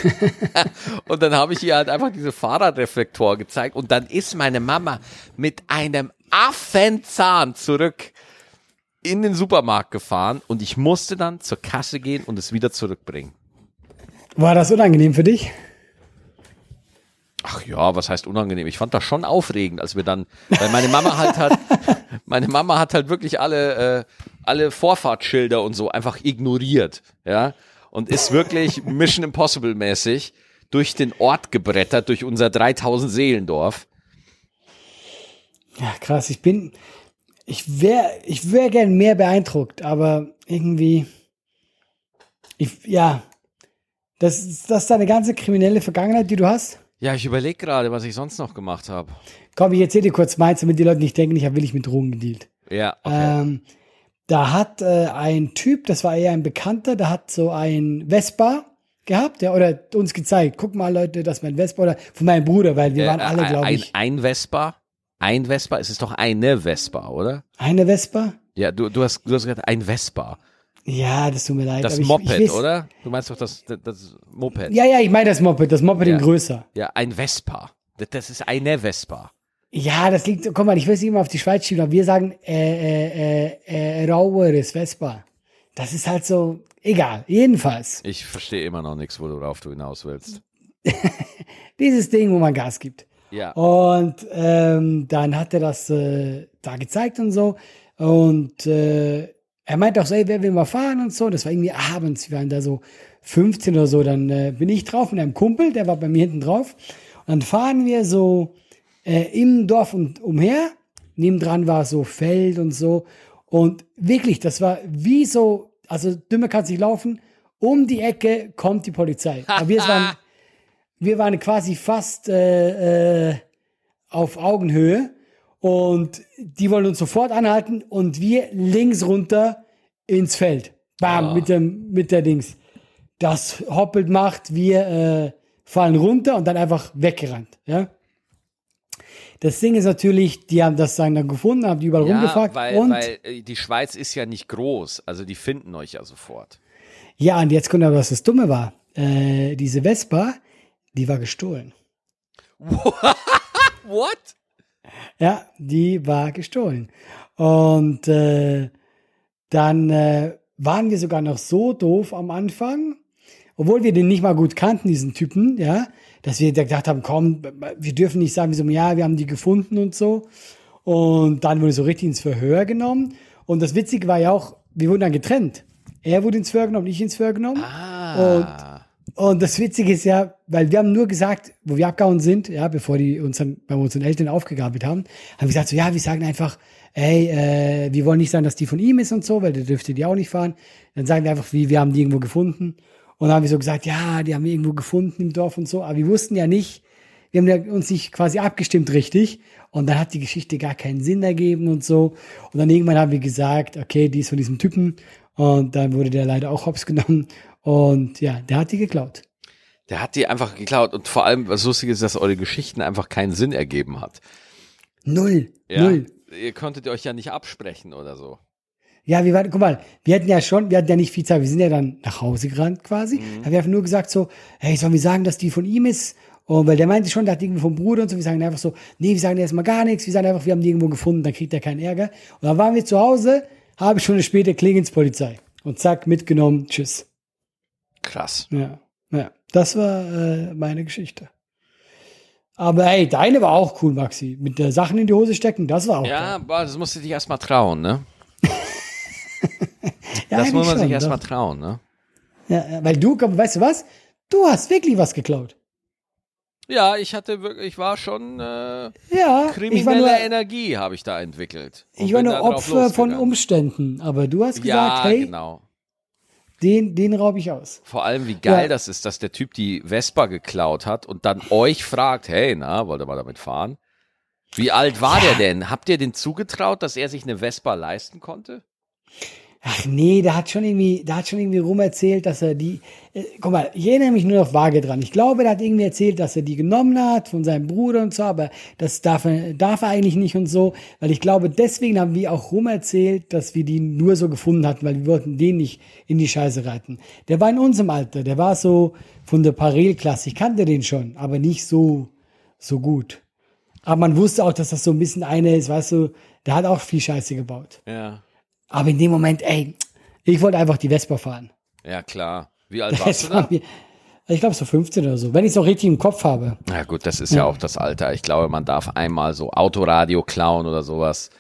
und dann habe ich ihr halt einfach diese Fahrradreflektor gezeigt und dann ist meine Mama mit einem Affenzahn zurück in den Supermarkt gefahren und ich musste dann zur Kasse gehen und es wieder zurückbringen. War das unangenehm für dich? Ach ja, was heißt unangenehm? Ich fand das schon aufregend, als wir dann, weil meine Mama halt hat, meine Mama hat halt wirklich alle, äh, alle Vorfahrtsschilder und so einfach ignoriert, ja, und ist wirklich Mission Impossible mäßig durch den Ort gebrettert, durch unser 3000 Seelendorf. Ja, krass. Ich bin, ich wäre, ich wäre gern mehr beeindruckt, aber irgendwie, ich, ja, das, ist das ist deine ganze kriminelle Vergangenheit, die du hast? Ja, ich überlege gerade, was ich sonst noch gemacht habe. Komm, ich erzähle dir kurz meins, damit die Leute nicht denken, ich habe wirklich mit Drogen gedealt. Ja, okay. Ähm, da hat äh, ein Typ, das war eher ein Bekannter, der hat so ein Vespa gehabt, ja, oder uns gezeigt, guck mal Leute, das ist mein Vespa oder von meinem Bruder, weil wir Äh, waren alle, ein- glaube ein, ich, ein Vespa? Ein Vespa? Es ist doch eine Vespa, oder? eine Vespa. Ja, du, du hast, du hast gesagt, ein Vespa. Ja, das tut mir leid. Das ich, Moped, ich weiß- oder? Du meinst doch das, das, das Moped. Ja, ja, ich meine das Moped, das Moped Ja. in größer. Ja, ein Vespa. Das, das ist eine Vespa. Ja, das liegt, guck mal, ich will es nicht immer auf die Schweiz schieben, aber wir sagen äh, äh, äh, äh, raueres Vespa. Das ist halt so, egal, jedenfalls. Ich verstehe immer noch nichts, worauf du hinaus willst. Dieses Ding, wo man Gas gibt. Ja. Und ähm, dann hat er das äh, da gezeigt und so. Und äh, er meinte auch so, ey, wer will mal fahren und so. Das war irgendwie abends, wir waren da so 15 oder so. Dann äh, bin ich drauf mit einem Kumpel, der war bei mir hinten drauf. Und dann fahren wir so äh, im Dorf und umher. Nebendran war so Feld und so. Und wirklich, das war wie so, also dümmer kannst nicht laufen. Um die Ecke kommt die Polizei. Aber wir waren, wir waren quasi fast äh, äh, auf Augenhöhe und die wollen uns sofort anhalten und wir links runter ins Feld. Bam, Ah. mit dem, mit der Dings. Das hoppelt macht, wir äh, fallen runter und dann einfach weggerannt, ja. Das Ding ist natürlich, die haben das dann gefunden, haben die überall Ja, rumgefragt weil, und weil äh, die Schweiz ist ja nicht groß, also die finden euch ja sofort. ja, und jetzt kommt aber, was das Dumme war. Äh, diese Vespa, die war gestohlen. What? Ja, die war gestohlen. Und äh, dann äh, waren wir sogar noch so doof am Anfang, obwohl wir den nicht mal gut kannten, diesen Typen, ja, dass wir gedacht haben, komm, wir dürfen nicht sagen, so, ja, wir haben die gefunden und so. Und dann wurde so richtig ins Verhör genommen. Und das Witzige war ja auch, wir wurden dann getrennt. Er wurde ins Verhör genommen, ich ins Verhör genommen. Ah. Und das Witzige ist ja, weil wir haben nur gesagt, wo wir abgehauen sind, ja, bevor die uns dann bei unseren Eltern aufgegabelt haben, haben wir gesagt, so, ja, wir sagen einfach, ey, äh, wir wollen nicht sagen, dass die von ihm ist und so, weil der dürfte die auch nicht fahren. Dann sagen wir einfach, wie, wir haben die irgendwo gefunden. Und dann haben wir so gesagt, ja, die haben wir irgendwo gefunden im Dorf und so, aber wir wussten ja nicht, wir haben ja uns nicht quasi abgestimmt richtig. Und dann hat die Geschichte gar keinen Sinn ergeben und so. Und dann irgendwann haben wir gesagt, okay, die ist von diesem Typen. Und dann wurde der leider auch hops genommen. Und ja, der hat die geklaut. Der hat die einfach geklaut und vor allem, was lustig ist, dass eure Geschichten einfach keinen Sinn ergeben hat. Null. Ja? Null. Ihr konntet euch ja nicht absprechen oder so. Ja, wir waren, guck mal, wir hatten ja schon, wir hatten ja nicht viel Zeit, wir sind ja dann nach Hause gerannt quasi. Mhm. Haben wir einfach nur gesagt so, hey, sollen wir sagen, dass die von ihm ist? Und weil der meinte schon, der hat irgendwie vom Bruder und so, wir sagen einfach so, nee, wir sagen erstmal gar nichts, wir sagen einfach, wir haben die irgendwo gefunden, dann kriegt er keinen Ärger. Und dann waren wir zu Hause, halbe Stunde später klingelt's Polizei. Und zack, mitgenommen, tschüss. Krass. Ja, ja, das war äh, meine Geschichte. Aber hey, deine war auch cool, Maxi. Mit der Sachen in die Hose stecken, das war auch Ja, geil. aber das musst du dich erstmal trauen, ne? Ja, Das muss man eigentlich sich schon, erstmal trauen, ne? Ja, weil du, weißt du was? Du hast wirklich was geklaut. Ja, ich hatte wirklich, ich war schon äh, Ja, ich war kriminelle nur, Energie habe ich da entwickelt. Ich war nur Opfer von. Umständen. Aber du hast gesagt, Ja, hey, genau. Den, den raube ich aus. Vor allem, wie geil Ja. das ist, dass der Typ die Vespa geklaut hat und dann euch fragt, hey, na, wollt ihr mal damit fahren? Wie alt war der denn? Habt ihr den zugetraut, dass er sich eine Vespa leisten konnte? Ach nee, der hat schon irgendwie, der hat schon irgendwie rumerzählt, dass er die, äh, guck mal, ich erinnere mich nur noch vage dran. Ich glaube, der hat irgendwie erzählt, dass er die genommen hat von seinem Bruder und so, aber das darf er, darf er eigentlich nicht und so, weil ich glaube, deswegen haben wir auch rumerzählt, dass wir die nur so gefunden hatten, weil wir wollten den nicht in die Scheiße reiten. Der war in unserem Alter, der war so von der Parallelklasse. Ich kannte den schon, aber nicht so, so gut. Aber man wusste auch, dass das so ein bisschen einer ist, weißt du, der hat auch viel Scheiße gebaut. Ja. Aber in dem Moment, ey, ich wollte einfach die Vespa fahren. Ja, klar. Wie alt warst Das du war da? mir, Ich glaube so 15 oder so, wenn ich es auch richtig im Kopf habe. Na gut, das ist ja. ja auch das Alter. Ich glaube, man darf einmal so Autoradio klauen oder sowas.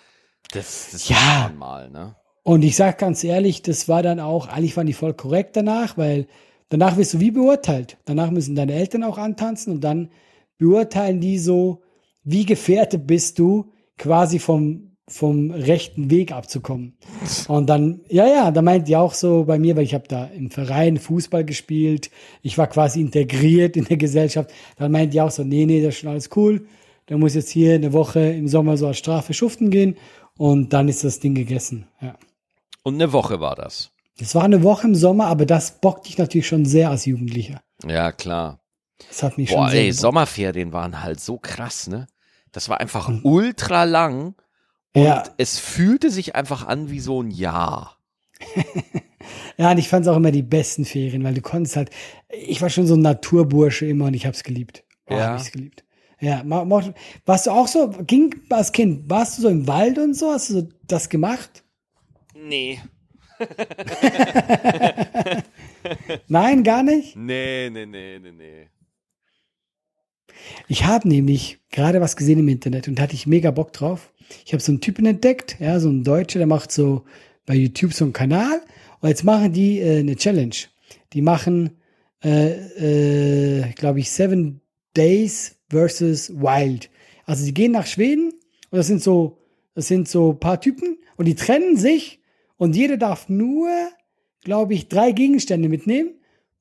Das, das ja. mal, ne? Und ich sag ganz ehrlich, das war dann auch, eigentlich waren die voll korrekt danach, weil danach wirst du wie beurteilt. Danach müssen deine Eltern auch antanzen und dann beurteilen die so, wie gefährdet bist du, quasi vom vom rechten Weg abzukommen. Und dann, ja, ja, da meint die auch so bei mir, weil ich habe da im Verein Fußball gespielt, ich war quasi integriert in der Gesellschaft, dann meint die auch so, nee, nee, das ist schon alles cool, der muss jetzt hier eine Woche im Sommer so als Strafe schuften gehen und dann ist das Ding gegessen, ja. Und eine Woche war das? Das war eine Woche im Sommer, aber das bockt dich natürlich schon sehr als Jugendlicher. Ja, klar. Das hat mich Boah, schon sehr ey, gebockt. Sommerferien waren halt so krass, ne? Das war einfach ultra lang Ja, es fühlte sich einfach an wie so ein Jahr. ja, und ich fand es auch immer die besten Ferien, weil du konntest halt, ich war schon so ein Naturbursche immer und ich hab's geliebt. Oh, Ja. hab ich's geliebt. Ja, ma- ma- warst du auch so, ging als Kind, warst du so im Wald und so, hast du so das gemacht? Nee. Nein, gar nicht? Nee, nee, nee, nee, nee. Ich habe nämlich gerade was gesehen im Internet und da hatte ich mega Bock drauf. Ich habe so einen Typen entdeckt, ja, so einen Deutscher, der macht so bei YouTube so einen Kanal und jetzt machen die äh, eine Challenge. Die machen, äh, äh, glaube ich, Seven Days versus Wild. Also die gehen nach Schweden und das sind so, das sind so ein paar Typen und die trennen sich und jeder darf nur, glaube ich, drei Gegenstände mitnehmen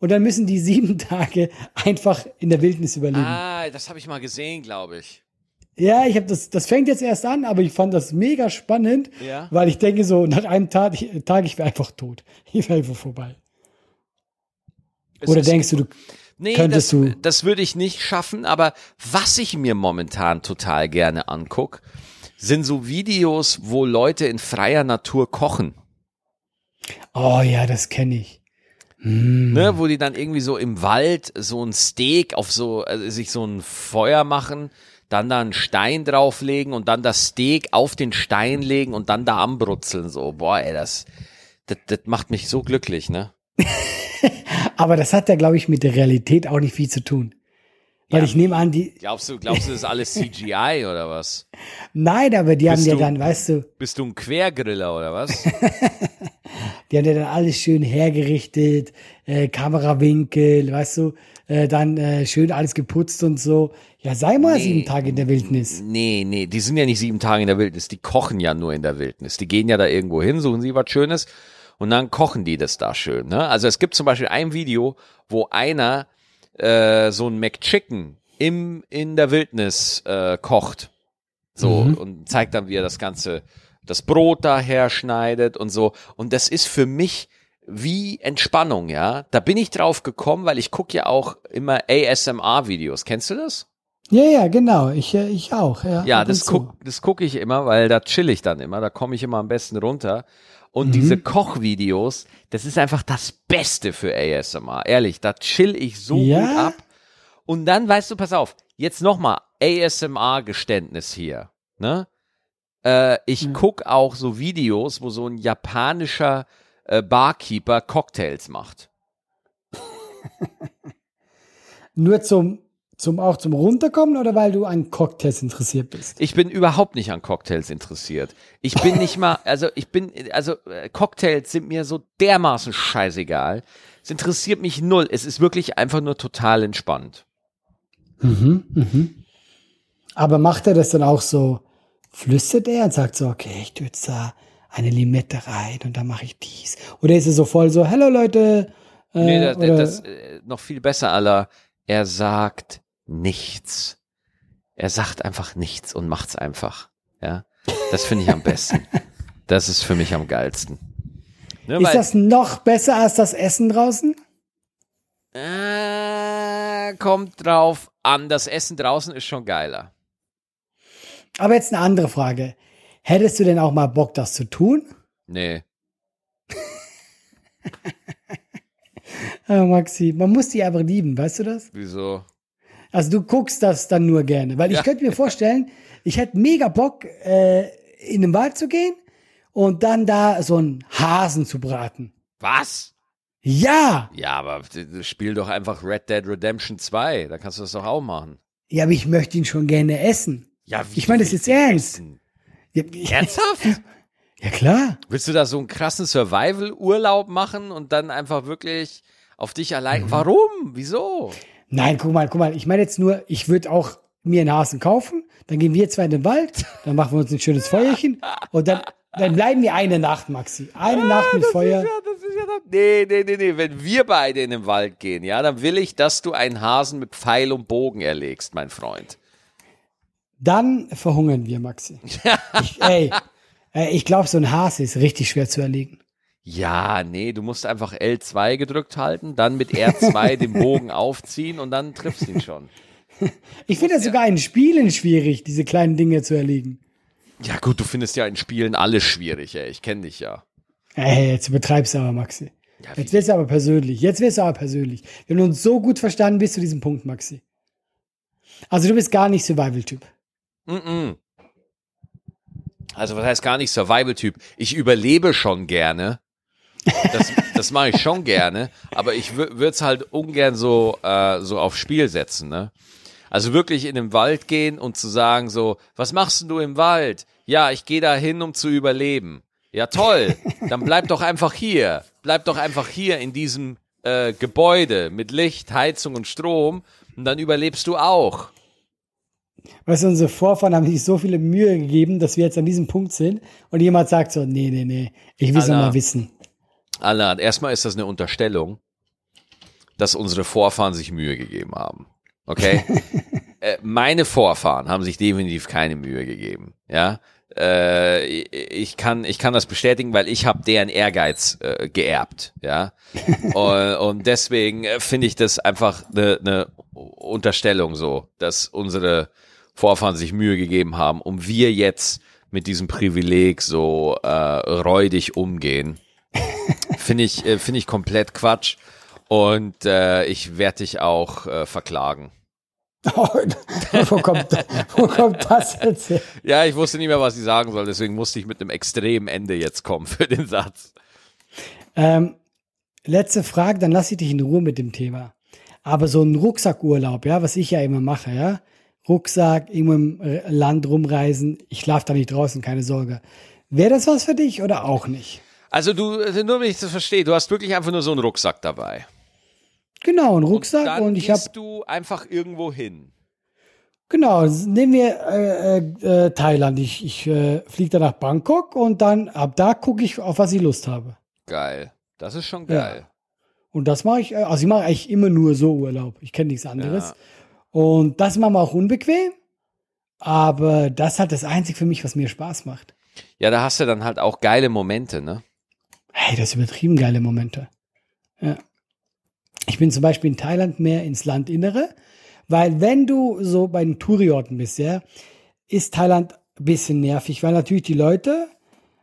und dann müssen die sieben Tage einfach in der Wildnis überleben. Ah, das habe ich mal gesehen, glaube ich. Ja, ich habe das, das fängt jetzt erst an, aber ich fand das mega spannend, Ja. weil ich denke so, nach einem Tag, ich, Tag, ich wäre einfach tot. Ich wäre einfach vorbei. Es Oder denkst du, du, Nee, Könntest das, du- das würde ich nicht schaffen, aber was ich mir momentan total gerne anguck, sind so Videos, wo Leute in freier Natur kochen. oh ja, das kenne ich. Hm. Ne, wo die dann irgendwie so im Wald so ein Steak auf so, also sich so ein Feuer machen, dann da einen Stein drauflegen und dann das Steak auf den Stein legen und dann da anbrutzeln. So, boah, ey, das, das, das macht mich so glücklich, ne? Aber das hat ja, glaube ich, mit der Realität auch nicht viel zu tun. Weil Ja. ich nehme an, die, Glaubst du, glaubst du, das ist alles CGI oder was? nein, aber die haben Bist ja du- dann, weißt du, Bist du ein Quergriller oder was? die haben ja dann alles schön hergerichtet, äh, Kamerawinkel, weißt du, äh, dann äh, schön alles geputzt und so. Ja, sei mal sieben Tage in der Wildnis. Nee, nee, die sind ja nicht sieben Tage in der Wildnis, die kochen ja nur in der Wildnis. Die gehen ja da irgendwo hin, suchen sie was Schönes und dann kochen die das da schön. Ne? Also es gibt zum Beispiel ein Video, wo einer äh, so ein McChicken im, in der Wildnis äh, kocht. So, und zeigt dann, wie er das Ganze, das Brot daher schneidet und so. Und das ist für mich wie Entspannung, ja. Da bin ich drauf gekommen, weil ich gucke ja auch immer ASMR-Videos. Kennst du das? Ja, ja, genau. Ich, äh, ich auch. Ja, Ja, das und zu. guck, das gucke ich immer, weil da chill ich dann immer, da komme ich immer am besten runter. Und diese Kochvideos, das ist einfach das Beste für ASMR. Ehrlich, da chill ich so Ja? gut ab. Und dann, weißt du, pass auf, jetzt nochmal ASMR-Geständnis hier. Ne? Äh, ich guck auch so Videos, wo so ein japanischer äh, Barkeeper Cocktails macht. Nur zum, zum auch zum Runterkommen oder weil du an Cocktails interessiert bist? Ich bin überhaupt nicht an Cocktails interessiert. Ich bin nicht mal, also ich bin, also äh, Cocktails sind mir so dermaßen scheißegal. Es interessiert mich null. Es ist wirklich einfach nur total entspannt. Mhm, mhm. Aber macht er das dann auch so, flüstert er und sagt so, okay, ich tue jetzt da eine Limette rein und dann mache ich dies. Oder ist er so voll so, hello Leute, äh, Nee, das, das äh, noch viel besser, aller. Er sagt nichts. Er sagt einfach nichts und macht's einfach. Ja, das finde ich am besten. Das ist für mich am geilsten. Ne, ist das noch besser als das Essen draußen? Äh, kommt drauf an. Das Essen draußen ist schon geiler. Aber jetzt eine andere Frage. Hättest du denn auch mal Bock, das zu tun? Nee. Ah, Maxi, man muss die einfach lieben, weißt du das? Wieso? Also du guckst das dann nur gerne. Weil ich Ja. könnte mir vorstellen, ich hätte mega Bock, äh, in den Wald zu gehen und dann da so einen Hasen zu braten. Was? Ja! Ja, aber spiel doch einfach Red Dead Redemption 2. Da kannst du das doch auch machen. Ja, aber ich möchte ihn schon gerne essen. Ja, wie Ich meine das jetzt ernst. Ja, Ernsthaft? ja klar. Willst du da so einen krassen Survival-Urlaub machen und dann einfach wirklich auf dich Mhm. allein? Warum? Wieso? Nein, guck mal, guck mal. Ich meine jetzt nur, ich würde auch mir einen Hasen kaufen, dann gehen wir zwei in den Wald, dann machen wir uns ein schönes Feuerchen und dann, dann bleiben wir eine Nacht, Maxi. Eine Nacht mit Feuer. Ja, das ist ja nee, nee, nee, nee. Wenn wir beide in den Wald gehen, ja, dann will ich, dass du einen Hasen mit Pfeil und Bogen erlegst, mein Freund. Dann verhungern wir, Maxi. Ich, ey, äh, ich glaube, so ein Hase ist richtig schwer zu erlegen. Ja, nee, du musst einfach L2 gedrückt halten, dann mit R2 den Bogen aufziehen und dann triffst du ihn schon. Ich finde das sogar in Spielen schwierig, diese kleinen Dinge zu erlegen. Ja, gut, du findest ja in Spielen alles schwierig, ey. Ich kenne dich ja. Ey, jetzt übertreibst du aber, Maxi. Ja, Jetzt wirst du aber persönlich. Jetzt wirst du aber persönlich. Wir haben uns so gut verstanden bis zu diesem Punkt, Maxi. Also du bist gar nicht Survival-Typ. Mm-mm. Also, was heißt gar nicht Survival-Typ? Ich überlebe schon gerne. Das, das mache ich schon gerne, aber ich würde es halt ungern so, äh, so aufs Spiel setzen, ne? Also wirklich in den Wald gehen und zu sagen so, was machst du im Wald? Ja, ich gehe da hin, um zu überleben. Ja, toll. Dann bleib doch einfach hier. Bleib doch einfach hier in diesem äh, Gebäude mit Licht, Heizung und Strom und dann überlebst du auch. Weißt du, unsere Vorfahren haben sich so viele Mühe gegeben, dass wir jetzt an diesem Punkt sind und jemand sagt so, nee, nee, nee, ich will es noch Alter. mal wissen. Alan, erstmal ist das eine Unterstellung, dass unsere Vorfahren sich Mühe gegeben haben. Okay? äh, meine Vorfahren haben sich definitiv keine Mühe gegeben. Ja? Äh, ich kann ich kann das bestätigen, weil ich habe deren Ehrgeiz äh, geerbt. Ja? und, und deswegen äh, finde ich das einfach eine ne Unterstellung so, dass unsere Vorfahren sich Mühe gegeben haben, um wir jetzt mit diesem Privileg so äh, räudig umgehen. Finde ich, äh, finde ich komplett Quatsch. Und äh, ich werde dich auch äh, verklagen. Oh, wo, kommt, wo kommt das jetzt her? Ja, ich wusste nicht mehr, was ich sagen soll, deswegen musste ich mit einem extremen Ende jetzt kommen für den Satz. Ähm, letzte Frage, dann lasse ich dich in Ruhe mit dem Thema. Aber so ein Rucksackurlaub, ja, was ich ja immer mache, ja, Rucksack, irgendwo im R- Land rumreisen, ich schlafe da nicht draußen, keine Sorge. Wäre das was für dich oder auch nicht? Also du, äh, nur wenn ich das verstehe, du hast wirklich einfach nur so einen Rucksack dabei. Genau, ein Rucksack Dann und, ich habe du einfach irgendwo hin. Genau, nehmen wir äh, äh, äh, Thailand. Ich, ich äh, fliege da nach Bangkok und dann ab da gucke ich, auf was ich Lust habe. Geil. Das ist schon Ja. geil. Und das mache ich, äh, also ich mache eigentlich immer nur so Urlaub. Ich kenne nichts anderes. Ja. Und das machen wir auch unbequem. Aber das ist halt das Einzige für mich, was mir Spaß macht. Ja, da hast du dann halt auch geile Momente, ne? Hey, das übertrieben geile Momente. Ja. Ich bin zum Beispiel in Thailand mehr ins Landinnere, weil wenn du so bei den Touriorten bist, ja, ist Thailand ein bisschen nervig, weil natürlich die Leute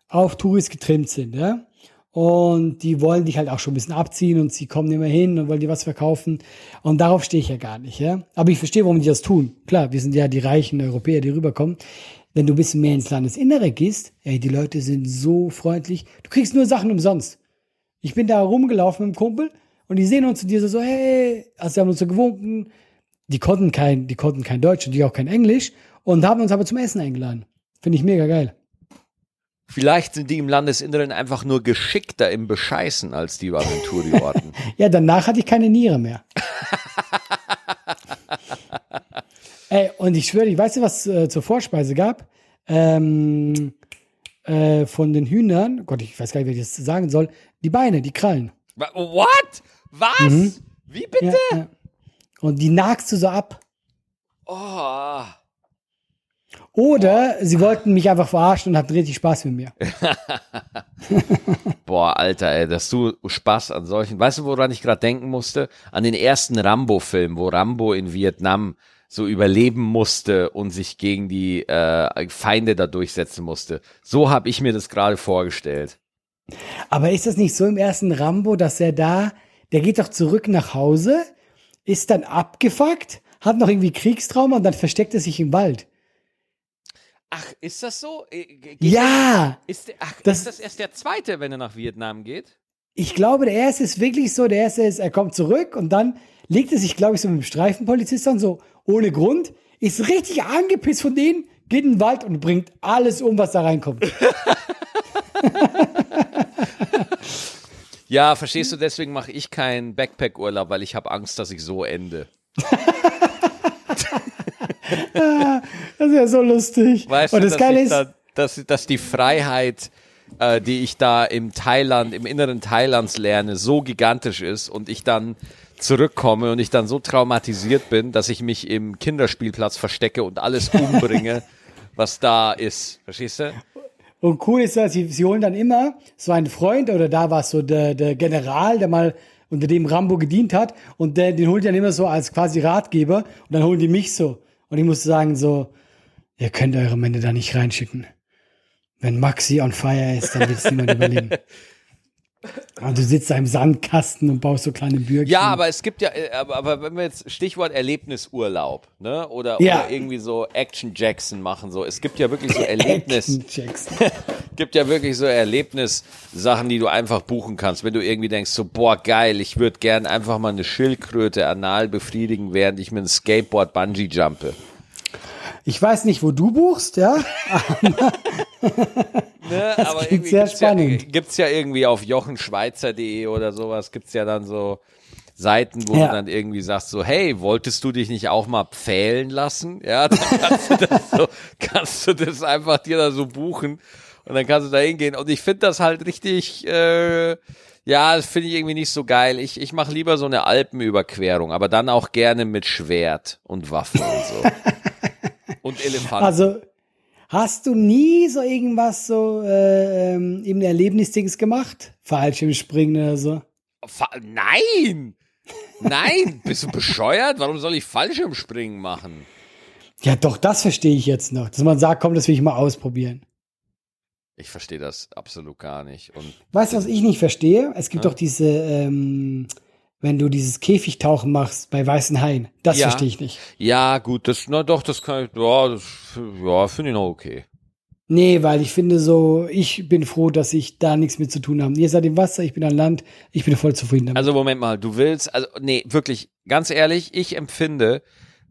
auf Touris getrimmt sind, ja. Und die wollen dich halt auch schon ein bisschen abziehen und sie kommen immer hin und wollen dir was verkaufen. Und darauf stehe ich ja gar nicht, ja. Aber ich verstehe, warum die das tun. Klar, wir sind ja die reichen Europäer, die rüberkommen. Wenn du ein bisschen mehr ins Landesinnere gehst, ey, die Leute sind so freundlich. Du kriegst nur Sachen umsonst. Ich bin da rumgelaufen mit dem Kumpel und die sehen uns zu dir so, so hey, also sie haben uns so gewunken. Die konnten kein, die konnten kein Deutsch und die auch kein Englisch und haben uns aber zum Essen eingeladen. Finde ich mega geil. Vielleicht sind die im Landesinneren einfach nur geschickter im Bescheißen als die Touriorten. Ja, danach hatte ich keine Niere mehr. Ey, und ich schwöre, ich weiß nicht, was äh, zur Vorspeise gab. Ähm, äh, von den Hühnern, Gott, ich weiß gar nicht, wie ich das sagen soll. Die Beine, die Krallen. What? Was? Wie bitte? Mhm. Ja, ja. Und die nagst du so ab. Oh. Oder sie wollten mich einfach verarschen und hatten richtig Spaß mit mir. Boah, Alter, ey, dass du Spaß an solchen. Weißt du, woran ich gerade denken musste? An den ersten Rambo-Film, wo Rambo in Vietnam so überleben musste und sich gegen die äh, Feinde da durchsetzen musste. So habe ich mir das gerade vorgestellt. Aber ist das nicht so im ersten Rambo, dass er da, der geht doch zurück nach Hause, ist dann abgefuckt, hat noch irgendwie Kriegstrauma und dann versteckt er sich im Wald. Ach, ist das so? Äh, geht Ja! Ist ach, Das- ist das erst der zweite, wenn er nach Vietnam geht? Ich glaube, der erste ist wirklich so, der erste ist, er kommt zurück und dann legt er sich, glaube ich, so mit dem Streifenpolizist dann so ohne Grund, ist richtig angepisst von denen, geht in den Wald und bringt alles um, was da reinkommt. Ja, verstehst du, deswegen mache ich keinen Backpack-Urlaub, weil ich habe Angst, dass ich so ende. Das ist ja so lustig. Weißt und du, das Geile ist, da, dass, dass die Freiheit, äh, die ich da im Thailand, im inneren Thailands lerne, so gigantisch ist und ich dann zurückkomme und ich dann so traumatisiert bin, dass ich mich im Kinderspielplatz verstecke und alles umbringe, was da ist. Verstehst du? Und cool ist, dass sie, sie holen dann immer so einen Freund oder da war es so der, der General, der mal unter dem Rambo gedient hat und der, den holt dann immer so als quasi Ratgeber und dann holen die mich so. Und ich musste sagen so, ihr könnt eure Männer da nicht reinschicken. Wenn Maxi on fire ist, dann wird es niemand überleben. Und du sitzt da im Sandkasten und baust so kleine Bürger. Ja, aber es gibt ja, äh, aber, aber wenn wir jetzt Stichwort Erlebnisurlaub, ne? Oder, Ja. oder irgendwie so Action Jackson machen, so. Es gibt ja wirklich so Erlebnis, Jackson. gibt ja wirklich so Erlebnissachen, die du einfach buchen kannst, wenn du irgendwie denkst, so, boah, geil, ich würde gern einfach mal eine Schildkröte anal befriedigen, während ich mit einem Skateboard Bungee jumpe. Ich weiß nicht, wo du buchst, ja? Ne? Das Aber irgendwie sehr gibt's ja, spannend. gibt's ja irgendwie auf jochenschweizer.de oder sowas, gibt's ja dann so Seiten, wo Ja. du dann irgendwie sagst so, hey, wolltest du dich nicht auch mal pfählen lassen? Ja, dann kannst du das so, kannst du das einfach dir da so buchen und dann kannst du da hingehen. Und ich finde das halt richtig, äh, ja, das finde ich irgendwie nicht so geil. Ich, ich mache lieber so eine Alpenüberquerung, aber dann auch gerne mit Schwert und Waffen und so. und Elefanten. Also, hast du nie so irgendwas so äh, ähm, eben Erlebnisdings gemacht? Fallschirmspringen oder so? Nein! Nein! Bist du bescheuert? Warum soll ich Fallschirmspringen machen? Ja, doch, das verstehe ich jetzt noch. Dass man sagt, komm, das will ich mal ausprobieren. Ich verstehe das absolut gar nicht. Und Weißt du, was ich nicht verstehe? Es gibt Ja. doch diese, ähm, wenn du dieses Käfigtauchen machst bei weißen Haien. Das Ja. verstehe ich nicht. ja, gut, das, na doch, das kann ich, ja, das, ja, finde ich noch okay. Nee, weil ich finde so, ich bin froh, dass ich da nichts mit zu tun habe. Ihr seid im Wasser, ich bin an Land, ich bin voll zufrieden damit. Also Moment mal, du willst, also nee, wirklich, ganz ehrlich, ich empfinde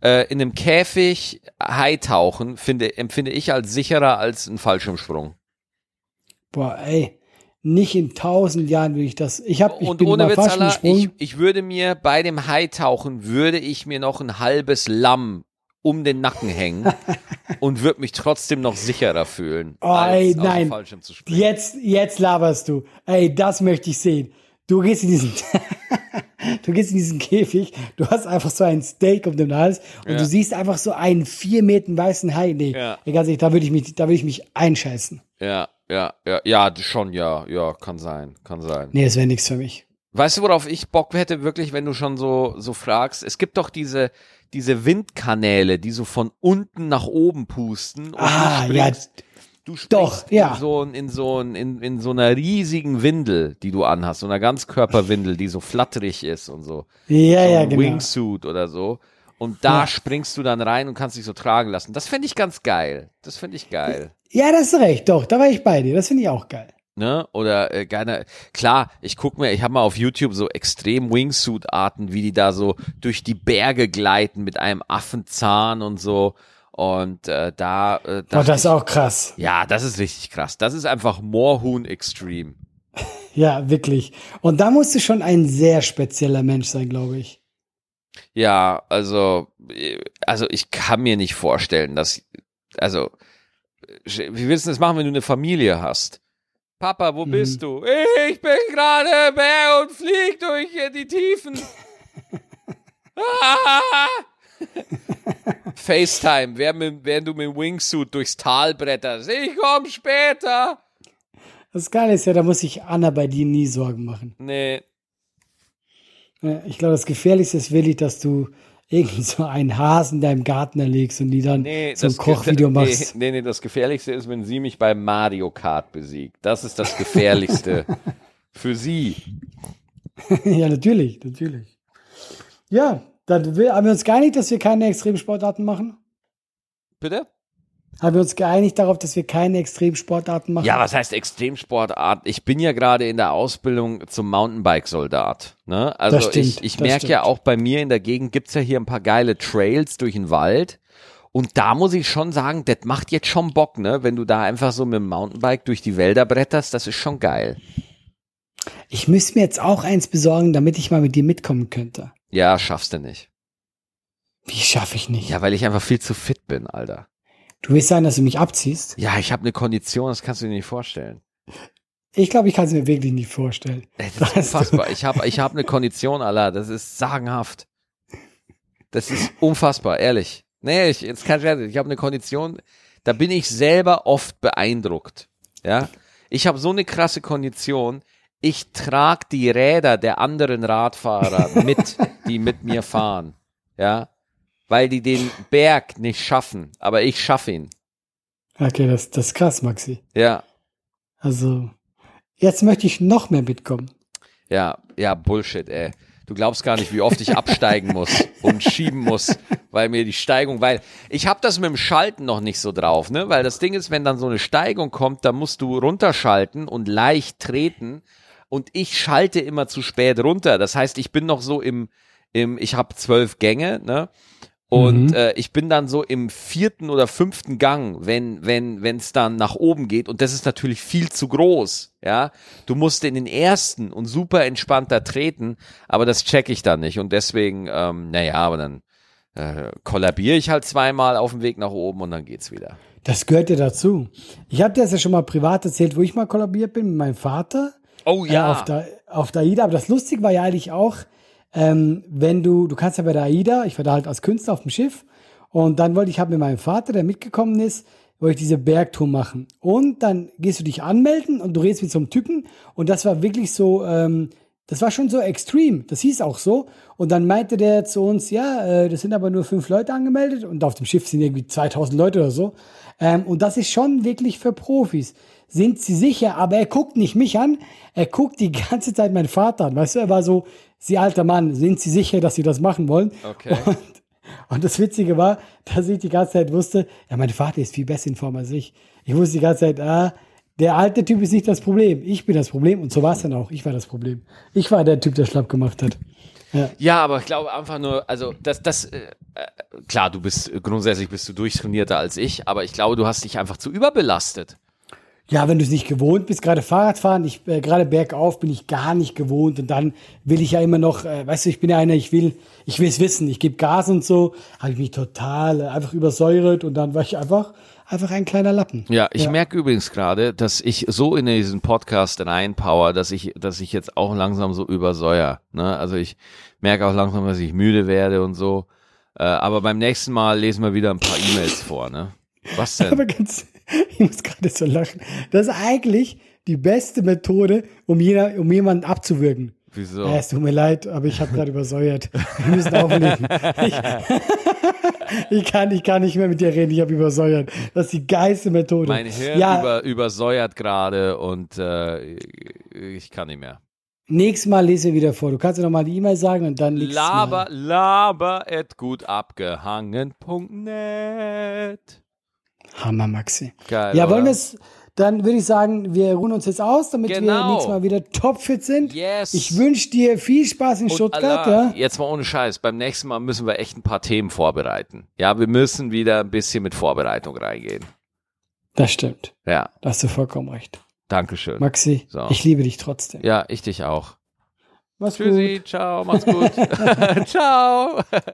äh, in einem Käfig Haitauchen finde empfinde ich als sicherer als ein Fallschirmsprung. Boah, ey, nicht in tausend Jahren will ich das. Ich hab, ich Und bin ohne Witz, Allah, ich, ich würde mir bei dem Haitauchen würde ich mir noch ein halbes Lamm um den Nacken hängen und würde mich trotzdem noch sicherer fühlen, Oh, ey, nein. Jetzt, jetzt laberst du. Ey, das möchte ich sehen. Du gehst in diesen, du gehst in diesen Käfig, du hast einfach so ein Steak um den Hals und Ja. du siehst einfach so einen vier Meter weißen Hai. Nee, Ja. ganz ehrlich, da würde ich mich, da würde ich mich einscheißen. Ja, ja, ja, ja, schon, ja, ja, kann sein, kann sein. Nee, das wäre nichts für mich. Weißt du, worauf ich Bock hätte, wirklich, wenn du schon so, so fragst? Es gibt doch diese, diese Windkanäle, die so von unten nach oben pusten. Ah, du ja, du doch, ja. in so, in so, in, in so einer riesigen Windel, die du anhast, so einer Ganzkörperwindel, die so flatterig ist und so. Ja, so ja, genau. Wingsuit oder so. Und da Ja. springst du dann rein und kannst dich so tragen lassen. Das fände ich ganz geil. Das finde ich geil. Ja, das ist recht, doch, da war ich bei dir. Das finde ich auch geil. ne? Oder äh, gerne, klar, ich guck mir, ich habe mal auf YouTube so extrem Wingsuit-Arten, wie die da so durch die Berge gleiten mit einem Affenzahn und so. Und äh, da, äh, Boah, dachte das ist auch krass. ja, das ist richtig krass. Das ist einfach Moorhuhn Extreme. Ja, wirklich. Und da musst du schon ein sehr spezieller Mensch sein, glaube ich. Ja, also, äh, also ich kann mir nicht vorstellen, dass, also, wie willst du das machen, wenn du eine Familie hast? Papa, wo bist du? Ich bin gerade Bär und flieg durch äh, die Tiefen. Ah! FaceTime, während, du mit dem Wingsuit durchs Tal bretterst. Ich komm später. Das Geile ist ja, da muss sich Anna bei dir nie Sorgen machen. Nee, Ja, Ich glaube, das Gefährlichste ist wirklich, dass du irgend so einen Hasen in deinem Garten erlegst und die dann nee, so ein Kochvideo machst. Nee, nee, das Gefährlichste ist, wenn sie mich beim Mario Kart besiegt. Das ist das Gefährlichste für sie. ja, natürlich, natürlich. Ja, dann will, haben wir uns geeinigt, dass wir keine Extremsportarten machen. Bitte? Haben wir uns geeinigt darauf, dass wir keine Extremsportarten machen? Ja, was heißt Extremsportart? Ich bin ja gerade in der Ausbildung zum Mountainbike-Soldat. Ne? Also Das stimmt, ich, ich merke ja auch bei mir in der Gegend gibt's ja hier ein paar geile Trails durch den Wald. Und da muss ich schon sagen, das macht jetzt schon Bock, ne? Wenn du da einfach so mit dem Mountainbike durch die Wälder bretterst, das ist schon geil. Ich müsste mir jetzt auch eins besorgen, damit ich mal mit dir mitkommen könnte. Ja, schaffst du nicht. Wie schaffe ich nicht? Ja, weil ich einfach viel zu fit bin, Alter. Du willst sagen, dass du mich abziehst? Ja, ich habe eine Kondition, das kannst du dir nicht vorstellen. Ich glaube, ich kann es mir wirklich nicht vorstellen. Ey, das ist unfassbar. Ich habe ich hab eine Kondition, Alter. Das ist sagenhaft. Das ist unfassbar, ehrlich. Nee, ich, jetzt kann ich, ich habe eine Kondition, da bin ich selber oft beeindruckt. Ja, ich habe so eine krasse Kondition. Ich trage die Räder der anderen Radfahrer mit, die mit mir fahren. Ja, weil die den Berg nicht schaffen, aber ich schaffe ihn. Okay, das, das ist krass, Maxi. Ja, Also, jetzt möchte ich noch mehr mitkommen. Ja, ja, Bullshit, ey. Du glaubst gar nicht, wie oft ich absteigen muss und schieben muss, weil mir die Steigung, weil ich habe das mit dem Schalten noch nicht so drauf, ne? Weil das Ding ist, wenn dann so eine Steigung kommt, dann musst du runterschalten und leicht treten und ich schalte immer zu spät runter. Das heißt, ich bin noch so im, im ich habe zwölf Gänge, ne? Und Mhm. äh, ich bin dann so im vierten oder fünften Gang, wenn wenn wenn es dann nach oben geht und das ist natürlich viel zu groß, ja. Du musst in den ersten und super entspannter treten, aber das check ich dann nicht und deswegen, ähm, naja, aber dann äh, kollabiere ich halt zweimal auf dem Weg nach oben und dann geht's wieder. Das gehört ja dazu. Ich habe dir das ja schon mal privat erzählt, wo ich mal kollabiert bin mit meinem Vater. Oh Äh, auf, der, auf der AIDA. Aber das Lustige war ja eigentlich auch, ähm, wenn du, du kannst ja bei der AIDA, ich war da halt als Künstler auf dem Schiff und dann wollte ich halt mit meinem Vater, der mitgekommen ist, wollte ich diese Bergtour machen. Und dann gehst du dich anmelden und du redest mit so einem Typen und das war wirklich so, ähm, das war schon so extrem. Das hieß auch so. Und dann meinte der zu uns, ja, äh, das sind aber nur fünf Leute angemeldet und auf dem Schiff sind irgendwie 2000 Leute oder so. Ähm, und das ist schon wirklich für Profis. Sind Sie sicher? Aber er guckt nicht mich an, er guckt die ganze Zeit meinen Vater an. Weißt du, er war so, Sie alter Mann, sind Sie sicher, dass Sie das machen wollen? Okay. Und, und das Witzige war, dass ich die ganze Zeit wusste, ja, mein Vater ist viel besser informiert als ich. Ich wusste die ganze Zeit, ah, der alte Typ ist nicht das Problem. Ich bin das Problem. Und so war es dann auch. Ich war das Problem. Ich war der Typ, der schlapp gemacht hat. Ja, aber ich glaube einfach nur, also das, das, äh, äh, klar, du bist grundsätzlich bist du durchtrainierter als ich, aber ich glaube, du hast dich einfach zu überbelastet. Ja, wenn du es nicht gewohnt bist, gerade Fahrradfahren, ich äh, gerade bergauf bin ich gar nicht gewohnt und dann will ich ja immer noch, äh, weißt du, ich bin ja einer, ich will, ich will es wissen, ich gebe Gas und so, habe ich mich total äh, einfach übersäuert und dann war ich einfach, einfach ein kleiner Lappen. Ja, ich Ja. merke übrigens gerade, dass ich so in diesen Podcast reinpower, dass ich, dass ich jetzt auch langsam so übersäuer. Ne? Also ich merke auch langsam, dass ich müde werde und so. Äh, aber beim nächsten Mal lesen wir wieder ein paar E-Mails vor, ne? Was denn? Aber ganz, ich muss gerade so lachen. Das ist eigentlich die beste Methode, um, jeder, um jemanden abzuwürgen. Wieso? Ja, es tut mir leid, aber ich habe gerade übersäuert. Wir müssen auflegen. Ich, ich, kann, ich kann nicht mehr mit dir reden, ich habe übersäuert. Das ist die geilste Methode. Mein Hirn ja, über, übersäuert gerade und äh, ich kann nicht mehr. nächstes Mal lese ich wieder vor. Du kannst ja nochmal die E-Mail sagen und dann nächstes Laber, Mal. laber et gut abgehangen.net. Hammer, Maxi. Geil. Ja, wollen wir es, dann würde ich sagen, wir ruhen uns jetzt aus, damit wir Genau. nächstes Mal wieder topfit sind. Yes. Ich wünsche dir viel Spaß in Und Stuttgart. Allah, Ja? Jetzt mal ohne Scheiß. Beim nächsten Mal müssen wir echt ein paar Themen vorbereiten. Ja, wir müssen wieder ein bisschen mit Vorbereitung reingehen. Das stimmt. Ja, Da hast du vollkommen recht. Dankeschön. Maxi, So. ich liebe dich trotzdem. Ja, ich dich auch. Mach's Tschüssi, gut. ciao, mach's gut. ciao.